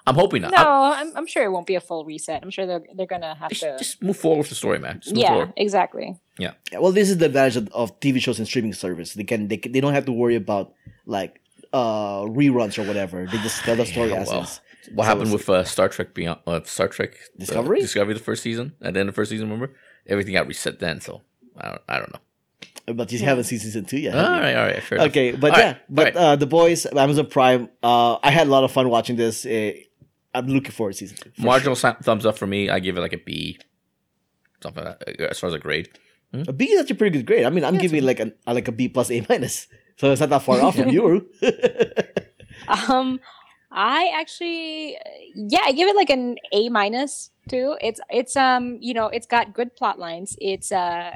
I'm hoping not. no, I'm- I'm, I'm sure it won't be a full reset. I'm sure they're they're gonna have just, to. just move forward with the story, man. Just move yeah, forward. exactly. Yeah, well, this is the advantage of, of TV shows and streaming service. They can they, they don't have to worry about like uh reruns or whatever. They just tell the story Yeah, as well, is. What So happened with uh, Star Trek Beyond uh, Star Trek uh, Discovery? Discovery, the first season, at the end of the first season, remember everything got reset then. So I don't, I don't know. but you haven't seen season two yet. All have you? right, all right, fair enough. Okay, but All yeah, right, but all right. uh, the boys, Amazon Prime. Uh, I had a lot of fun watching this. Uh, I'm looking forward to season two. for marginal si- thumbs up for me. I give it like a B, something like that, uh, as far as a grade. sure. A B is actually a pretty good grade. I mean, I'm giving it like a like a B plus A minus, so it's not that far off from you. Um, I actually, yeah, I give it like an A minus too. It's it's um you know it's got good plot lines. It's uh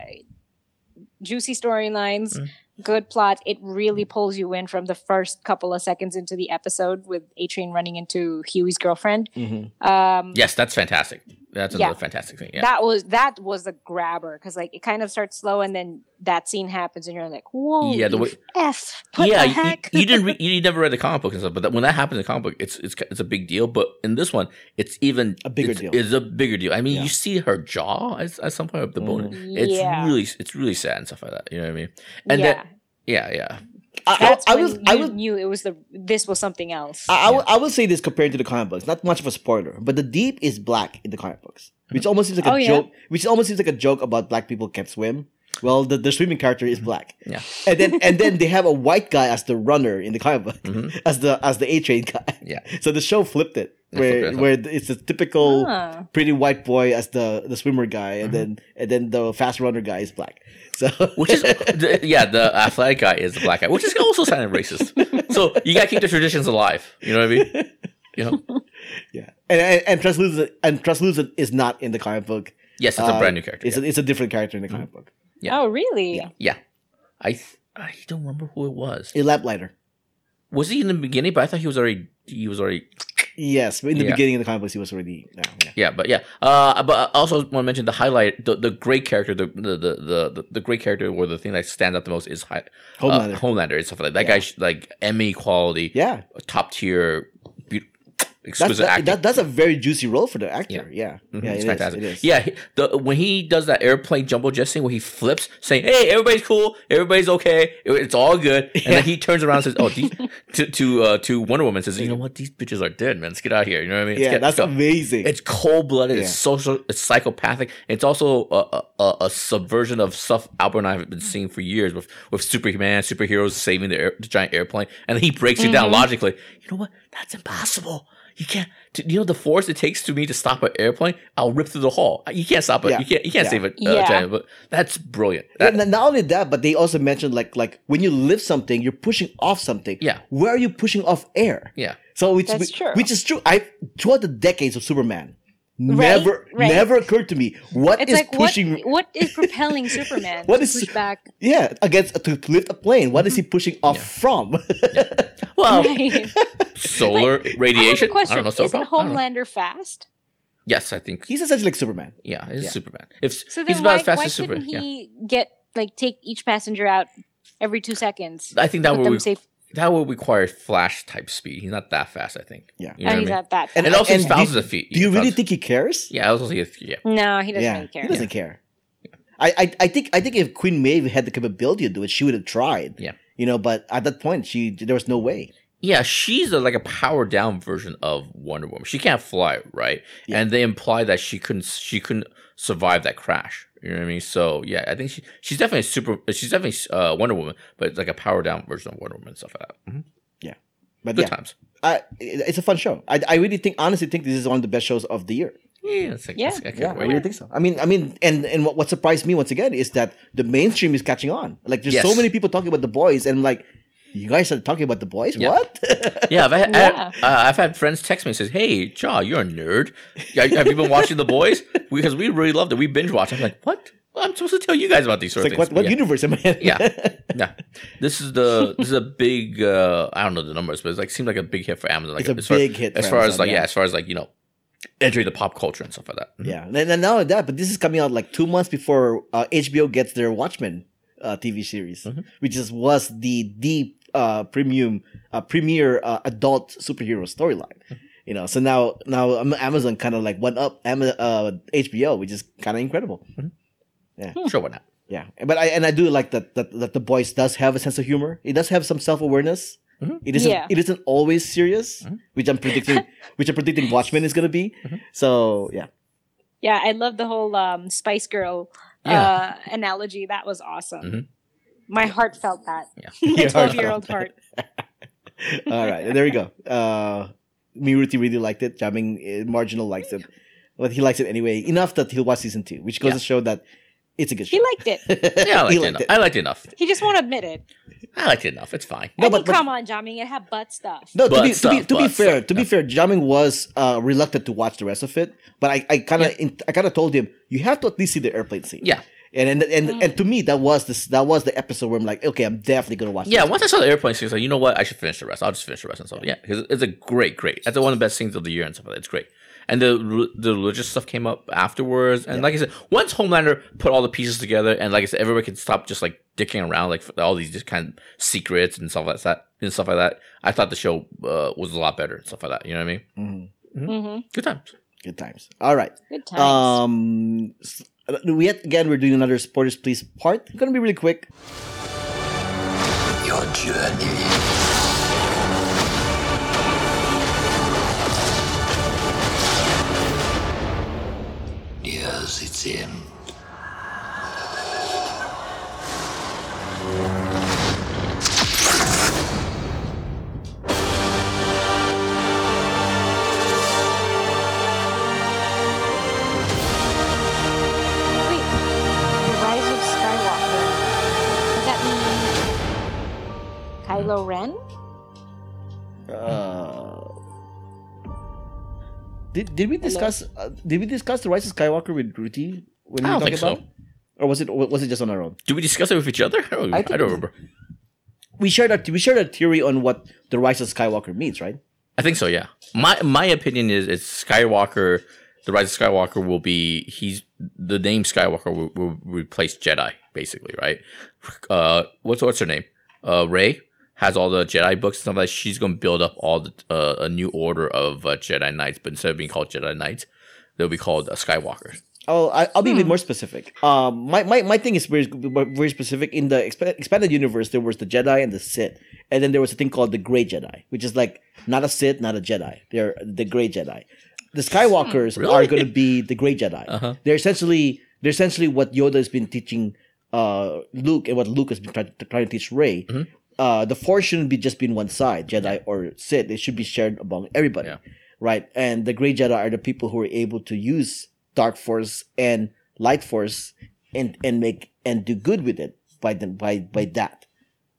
juicy storylines, Mm. Good plot. It really pulls you in from the first couple of seconds into the episode with A Train running into Hughie's girlfriend. Mhm. Um, Yes, that's fantastic. That's Yeah. another fantastic thing. Yeah. that was that was a grabber because like it kind of starts slow and then that scene happens and you're like, whoa, Yeah, the way- f, what yeah, the you- heck? You, didn't. Re- you never read the comic book and stuff, but that, when that happens in the comic book, it's it's it's a big deal. But in this one, it's even A bigger it's, deal. It's a bigger deal. I mean, Yeah. you see her jaw at, at some point of the bone. Mm-hmm. It's Yeah. really it's really sad and stuff like that. You know what I mean? And yeah, then yeah, yeah. I, that's I, I when was you I was knew it was the this was something else. I, I, will, I will say this compared to the comic books, not much of a spoiler, but the deep is black in the comic books, which almost seems like a Oh, yeah? joke. Which almost seems like a joke about black people can't swim. Well, the, the swimming character is black, Yeah. and then and then they have a white guy as the runner in the comic book, Mhm. as the as the A train guy. Yeah. So the show flipped it, where it, where it's a typical Ah. pretty white boy as the the swimmer guy, and Mhm. then and then the fast runner guy is black. So Which is yeah, the athletic guy is the black guy, which is also sounding racist. So you gotta keep the traditions alive. You know what I mean? You know? yeah, and and, and translucent and translucent is not in the comic book. Yes, it's a Uh, brand new character. It's yeah. a, it's a different character in the comic book. Yeah. Oh, really? yeah. I th- I don't remember who it was. A lamplighter. Was he in the beginning? But I thought he was already he was already Yes, but in the Yeah. beginning of the comic books, he was already. No, yeah. Yeah, but yeah. Uh, but I also want to mention the highlight, the, the great character, the the, the the the great character, or the thing that stands out the most is high, Homelander. Uh, Homelander and stuff like that. That Yeah. guy's like Emmy quality, yeah, top tier, that's that, acting. that, that's a very juicy role for the actor. Yeah, Mhm, yeah, it's it is, fantastic. it is. Yeah, the when he does that airplane jumbo jet scene where he flips, saying, "Hey, everybody's cool, everybody's okay, it- it's all good," and Yeah. then he turns around and says, "Oh," these, to to uh, to Wonder Woman says, "You know what? These bitches are dead, man. Let's get out of here." You know what I mean? Let's yeah, get- that's amazing. It's cold blooded. Yeah. It's social. It's psychopathic. It's also a, a, a subversion of stuff Albert and I have been seeing for years with with Superman, superheroes saving the, air, the giant airplane, and then he breaks it down logically. You know what? That's impossible. You can't. To, you know the force it takes to me to stop an airplane. I'll rip through the hull. You can't stop it. Yeah. You can't. You can't Yeah. save it. Yeah. Uh, giant, but that's brilliant. Yeah, That, n- not only that, but they also mentioned like like when you lift something, you're pushing off something. Yeah. Where are you pushing off air? yeah. So which That's true. which is true. I throughout the decades of Superman, Right, never right. never occurred to me what It's is like pushing. what what is propelling Superman What to is- push back? Yeah, against to lift a plane. What is he mm-hmm. pushing off from? Well, Right. solar I have a radiation. I, question. don't know. Solar Isn't power? I don't know. Homelander fast? Yes, I think. He's essentially like Superman. Yeah, he's Yeah. Superman. If So then he's why, about as fast why as Superman. couldn't Yeah. he get like take each passenger out every two seconds? I think that Put would them safe. That would require flash type speed. He's not that fast, I think. Yeah. You know and he's I mean? not that fast. And, also he's and thousands do- of feet. Do you really think he cares? Yeah, I was also think yeah. no, he doesn't yeah, really care. he doesn't care. I, I I think I think if Queen Maeve had the capability to do it, she would have tried. Yeah. You know, but at that point, she there was no way. Yeah, she's a, like a powered down version of Wonder Woman. She can't fly, right? Yeah. And they imply that she couldn't she couldn't survive that crash. You know what I mean? So yeah, I think she she's definitely super. She's definitely uh, Wonder Woman, but it's like a power down version of Wonder Woman and stuff like that. Mhm. But Good yeah, times. I, it's a fun show. I, I really think, honestly, think this is one of the best shows of the year. Yeah, it's like, Yeah. it's- I can't Yeah, I wait. really think so. I mean, I mean, and and what, what surprised me once again is that the mainstream is catching on. Like, there's so many people talking about the boys, and like, you guys are talking about the boys? Yeah. What? Yeah, I've had, Yeah. I, uh, I've had friends text me and says, "Hey, Jaw, you're a nerd. Have you been watching The Boys? Because we really loved it. We binge watched." I'm like, "What? Well, I'm supposed to tell you guys about these sort It's like, of what, things." what universe am I in? Yeah. yeah, this is the this is a big. uh I don't know the numbers, but it's like seems like a big hit for Amazon. Like It's a as far, big hit as for far as like yeah. yeah. as far as like you know, entering the pop culture and stuff like that. Yeah, and, and not only that, but this is coming out like two months before uh, HBO gets their Watchmen uh, TV series, Mhm. which is was the the uh, premium uh, premier uh, adult superhero storyline. You know, so now now Amazon kind of like went up Ama- uh, HBO, which is kind of incredible. Yeah sure, why not? Yeah, but I and I do like that that that the boys does have a sense of humor. It does have some self awareness. Mhm. It isn't. Yeah. It isn't always serious, Mhm. which I'm predicting. which I'm predicting Watchmen is gonna be. Mhm. So yeah, Yeah, I love the whole um, Spice Girl Yeah. uh, analogy. That was awesome. My heart felt that. Yeah. My 12 year old heart. All right, there we go. Uh, Miruti really liked it. Jiaming uh, marginal likes it, but he likes it anyway enough that he'll watch season two, which goes Yeah. to show that it's a good show. He liked it. Yeah, I liked, it, liked enough. it. I liked it enough. He just won't admit it. I liked it enough. It's fine. No, I but- mean, but- come on, Jiaming. It had butt stuff. No, to But be, to be, stuff, to be fair, stuff, to be fair, Jiaming was uh, reluctant to watch the rest of it, but I, I kind of, I kind of told him you have to at least see the airplane scene. Yeah. And and and, and to me that was this, that was the episode where I'm like, okay, I'm definitely gonna watch. This. Yeah, this. once I saw the airplane scene, I was like, you know what? I should finish the rest. I'll just finish the rest and stuff. Yeah, because it's a great, great. That's one of the best scenes of the year and stuff like that. It's great. And the the religious stuff came up afterwards. And like I said, once Homelander put all the pieces together, and like I said, everybody can stop just like dicking around, like all these just kind of secrets and stuff like that, and stuff like that. I thought the show uh, was a lot better and stuff like that. You know what I mean? Mhm. Mm-hmm. Good times. good times. All right. Good times. Um, s- we Uh, yet again we're doing another supporters please part. It's gonna be really quick. Your journey nears its end. Kylo Ren? Uh, did did we discuss uh, did we discuss the Rise of Skywalker with Ruthy when we I were don't talking think so. about? Or was it was it just on our own? Do we discuss it with each other? I don't, I I don't remember. We shared a we shared a theory on what the Rise of Skywalker means, right? I think so. Yeah. My my opinion is it's Skywalker. The Rise of Skywalker will be he's the name Skywalker will, will replace Jedi basically, right? Uh, what's what's her name? Uh, Rey has all the Jedi books and stuff like that. She's gonna build up all the uh, a new order of uh, Jedi Knights, but instead of being called Jedi Knights, they'll be called uh, Skywalkers. Oh, I, I'll be a bit more specific. Um, my, my, my thing is very very specific. In the exp- expanded universe, there was the Jedi and the Sith, and then there was a thing called the Gray Jedi, which is like not a Sith, not a Jedi. They're the Gray Jedi. The Skywalkers Really? are going to be the Gray Jedi. Uh-huh. They're essentially they're essentially what Yoda has been teaching uh, Luke and what Luke has been trying to, trying to teach Rey. Mm-hmm. Uh, the Force shouldn't be just being one side, Jedi or Sith. It should be shared among everybody, Yeah. right? And the Gray Jedi are the people who are able to use Dark Force and Light Force and and make and do good with it by them by by that.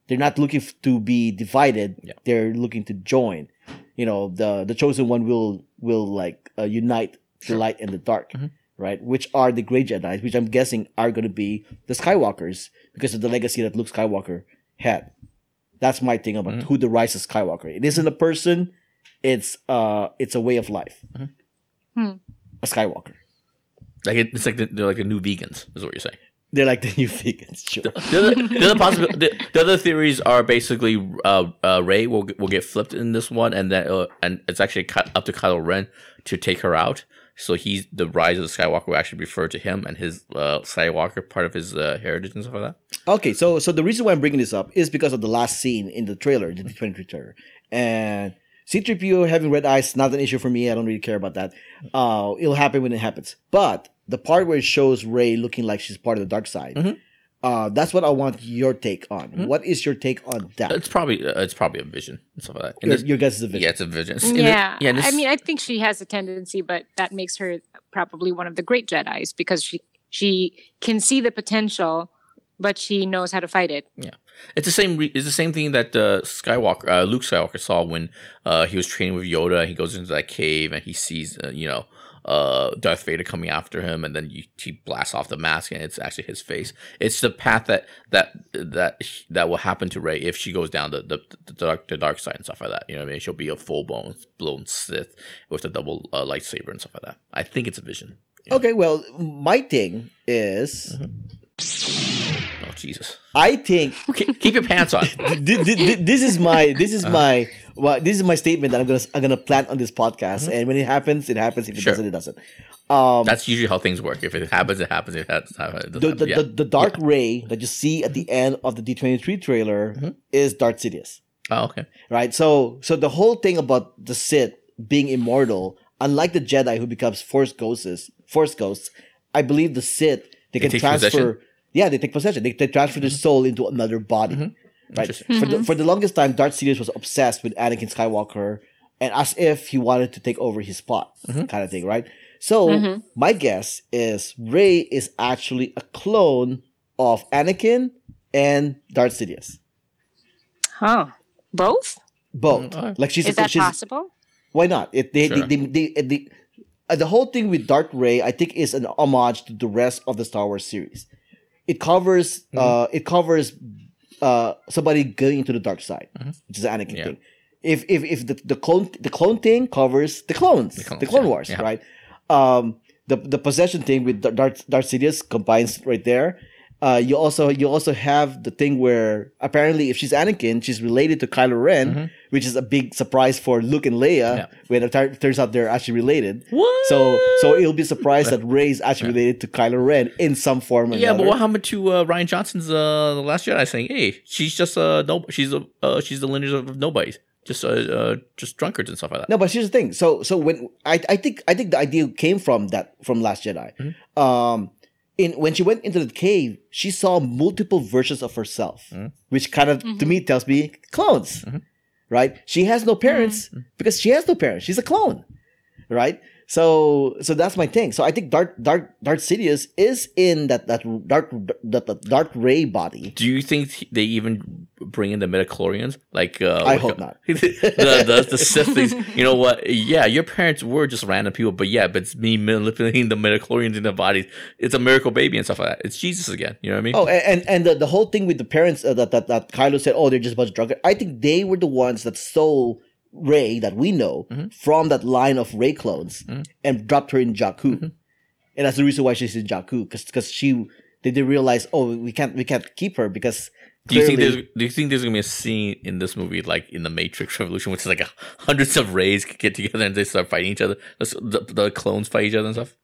They're not looking to be divided. Yeah. They're looking to join. You know, the the chosen one will will like uh, unite the light and the dark, right? Which are the great Jedi, which I'm guessing are going to be the Skywalkers because of the legacy that Luke Skywalker had. That's my thing about who the Rise of Skywalker. It isn't a person; it's uh, it's a way of life. Hmm. A Skywalker. Like it, it's like the, they're like the new vegans, is what you're saying. They're like the new vegans. Sure. The other, the other possible, the, the other theories are basically uh, uh, Rey will will get flipped in this one, and then uh, and it's actually Ky- up to Kylo Ren to take her out. So he's the rise of the Skywalker will actually refer to him and his uh, Skywalker part of his uh, heritage and stuff like that. Okay, so so the reason why I'm bringing this up is because of the last scene in the trailer, the D23 trailer, and C-3PO having red eyes not an issue for me. I don't really care about that. Uh, it'll happen when it happens. But the part where it shows Rey looking like she's part of the dark side, Mhm. uh, that's what I want your take on. What is your take on that? It's probably uh, it's probably a vision and stuff like that. And Your, this- your guess is a vision. yeah, it's a vision. It's in the- Yeah. yeah. I mean, I think she has a tendency, but that makes her probably one of the great Jedi's because she she can see the potential, but she knows how to fight it. Yeah, it's the same. Re- it's the same thing that uh, Skywalker, uh, Luke Skywalker, saw when uh, he was training with Yoda. He goes into that cave and he sees, uh, you know, uh, Darth Vader coming after him, and then you, he blasts off the mask, and it's actually his face. It's the path that that that that will happen to Rey if she goes down the the, the dark the dark side and stuff like that. You know what I mean? She'll be a full blown blown Sith with a double uh, lightsaber and stuff like that. I think it's a vision. Okay, well, my thing is, Oh Jesus! I think Keep, keep your pants on. th- th- th- this is my this is my well this is my statement that I'm gonna I'm gonna plant on this podcast, and when it happens, it happens. If it Sure. doesn't, it doesn't. Um, That's usually how things work. If it happens, it happens. If it doesn't the the, Yeah. the, the dark Rey that you see at the end of the D23 trailer Mm-hmm. is Darth Sidious, Oh, okay. right? So so the whole thing about the Sith being immortal, unlike the Jedi who becomes Force ghosts, Force ghosts, I believe the Sith they can take transfer. possession? Yeah, they take possession. They, they transfer their soul into another body. Right. Mm-hmm. Interesting. For the for the longest time, Darth Sidious was obsessed with Anakin Skywalker, and as if he wanted to take over his spot, Mm-hmm. kind of thing. Right. So my guess is Rey is actually a clone of Anakin and Darth Sidious. Huh. Both? Both. Mm, Like she's Is a, that she's, possible? Why not? It they, Sure. they, they, they, they, uh, the whole thing with Darth Rey, I think, is an homage to the rest of the Star Wars series. It covers Mm-hmm. uh it covers uh somebody going into the dark side, which is the Anakin Mm-hmm. Yeah. thing. If if if the, the clone the clone thing covers the clones, the, clones, Clone yeah, Wars, yeah. right? Um the the possession thing with Darth Darth Sidious combines right there. Uh, you also you also have the thing where apparently if she's Anakin, she's related to Kylo Ren, which is a big surprise for Luke and Leia Mm-hmm. Yeah. when it tar- turns out they're actually related. What? So so it'll be surprised that Rey's actually related to Kylo Ren in some form or Yeah, but another. what happened to uh, Rian Johnson's uh, The Last Jedi saying, "Hey, she's just uh, no, she's a uh, she's the lineage of nobodies, just uh, uh, just drunkards and stuff like that." No, but here's the thing. So so when I I think I think the idea came from that from Last Jedi. Mm-hmm. Um in when she went into the cave, she saw multiple versions of herself, Mm-hmm. which kind of to me tells me clones. Right? She has no parents Mm-hmm. because she has no parents. She's a clone. Right? So so that's my thing. So I think Dark Dark Dark Sidious is in that that dark that, that Darth Rey body. Do you think they even bring in the midichlorians? Like, uh, I hope not. the, the the Sith things. You know what? Yeah, your parents were just random people, but yeah, but it's me manipulating the midichlorians in their bodies. It's a miracle baby and stuff like that. It's Jesus again. You know what I mean? Oh, a- and and the, the whole thing with the parents uh, that, that that Kylo said, oh, they're just a bunch of drunkards. I think they were the ones that stole Rey that we know Mm-hmm. from that line of Rey clones and dropped her in Jakku, Mm-hmm. and that's the reason why she's in Jakku because because she they did realize, oh, we can't we can't keep her because. Do you think there's Do you think there's gonna be a scene in this movie like in the Matrix Revolution, which is like a, hundreds of rays get together and they start fighting each other? The, the, clones fight each other and stuff.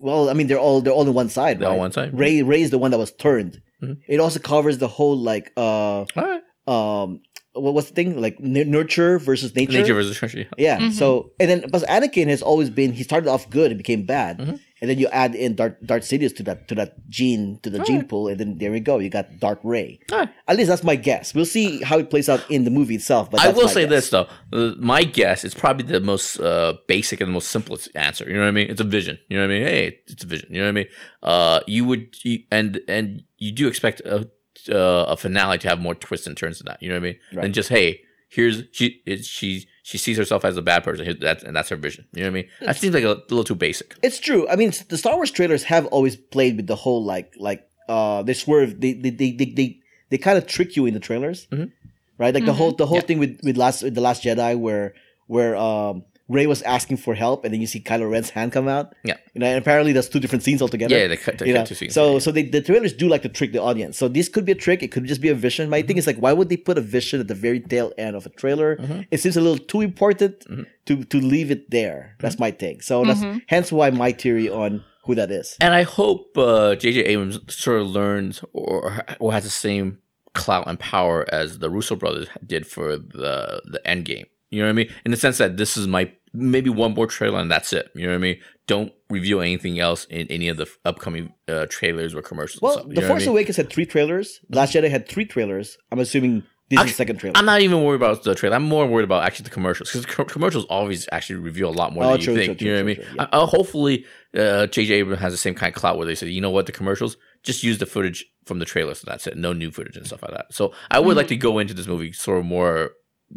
well, I mean, they're all they're all on one side. They're on one side. Mm-hmm. Rey Rey is the one that was turned. It also covers the whole like uh right. um what what's the thing like n- nurture versus nature. Nature versus nurture. Yeah. So and then but Anakin has always been he started off good and became bad, Mm-hmm. and then you add in Darth Darth Sidious to that to that gene to the gene pool, and then there we go. You got Darth Rey. Alright. At least that's my guess. We'll see how it plays out in the movie itself. But I will my say guess. this though, Uh, my guess is probably the most uh, basic and the most simplest answer. You know what I mean? It's a vision. You know what I mean? Hey, it's a vision. You know what I mean? Uh, you would you, and and you do expect a uh, a finale to have more twists and turns than that. You know what I mean? Right. And just hey, here's she it's, she she sees herself as a bad person. That's and that's her vision. You know what I mean? That seems like a little too basic. It's true. I mean, the Star Wars trailers have always played with the whole like like uh they swerve they they they they they, they kind of trick you in the trailers, Mhm. right? Like the whole the whole Yeah. thing with with last with the Last Jedi where where um Rey was asking for help and then you see Kylo Ren's hand come out. Yeah. you know, and apparently that's two different scenes altogether. Yeah, they cut, they you cut know, two scenes. so so they, the trailers do like to trick the audience. So this could be a trick. It could just be a vision. My thing is like, why would they put a vision at the very tail end of a trailer? Mm-hmm. It seems a little too important to to leave it there. That's my thing. So that's hence why my theory on who that is. And I hope uh, J.J. Abrams sort of learns or or has the same clout and power as the Russo brothers did for the the End Game. You know what I mean? In the sense that this is my maybe one more trailer and that's it. You know what I mean? Don't reveal anything else in any of the upcoming uh, trailers or commercials. Well, The what I Force mean? Awakens had three trailers. Last Jedi had three trailers. I'm assuming this is the second trailer. I'm not even worried about the trailer. I'm more worried about actually the commercials because co- commercials always actually reveal a lot more Oh, than true, you think. true, you know what I mean? true, yeah. I- I'll hopefully, uh, J.J. Abrams has the same kind of clout where they say, you know what, the commercials just use the footage from the trailers and that's it. No new footage and stuff like that. So I would Mm-hmm. like to go into this movie sort of more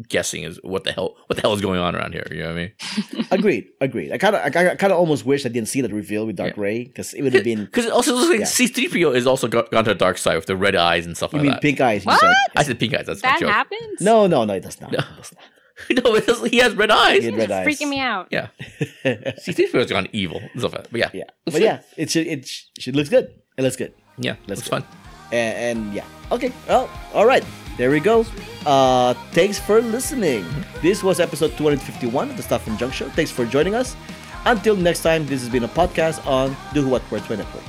guessing is what the hell what the hell is going on around here. You know what I mean? agreed, agreed. I kind of, I kind of almost wish I didn't see that reveal with Dark Yeah. Rey because it would have been. Because it also looks like Yeah. C-3PO is also got, gone to the dark side with the red eyes and stuff like that. You like mean that. pink eyes? you What? said. I said pink eyes. That's my That joke. happens? No, no, no, it does not. It does not. no, it doesn't- he has red eyes. He had red eyes. Freaking me out. Yeah. C-3PO has gone evil and stuff like that. But yeah. Yeah, but yeah, it should it should looks good. It looks good. Yeah, Let's that's go. fun. And, and yeah, okay. Well, all right. There we go. Uh, thanks for listening. This was episode 251 of the Stuff and Junk Show. Thanks for joining us. Until next time, this has been a podcast on Do What Where Network.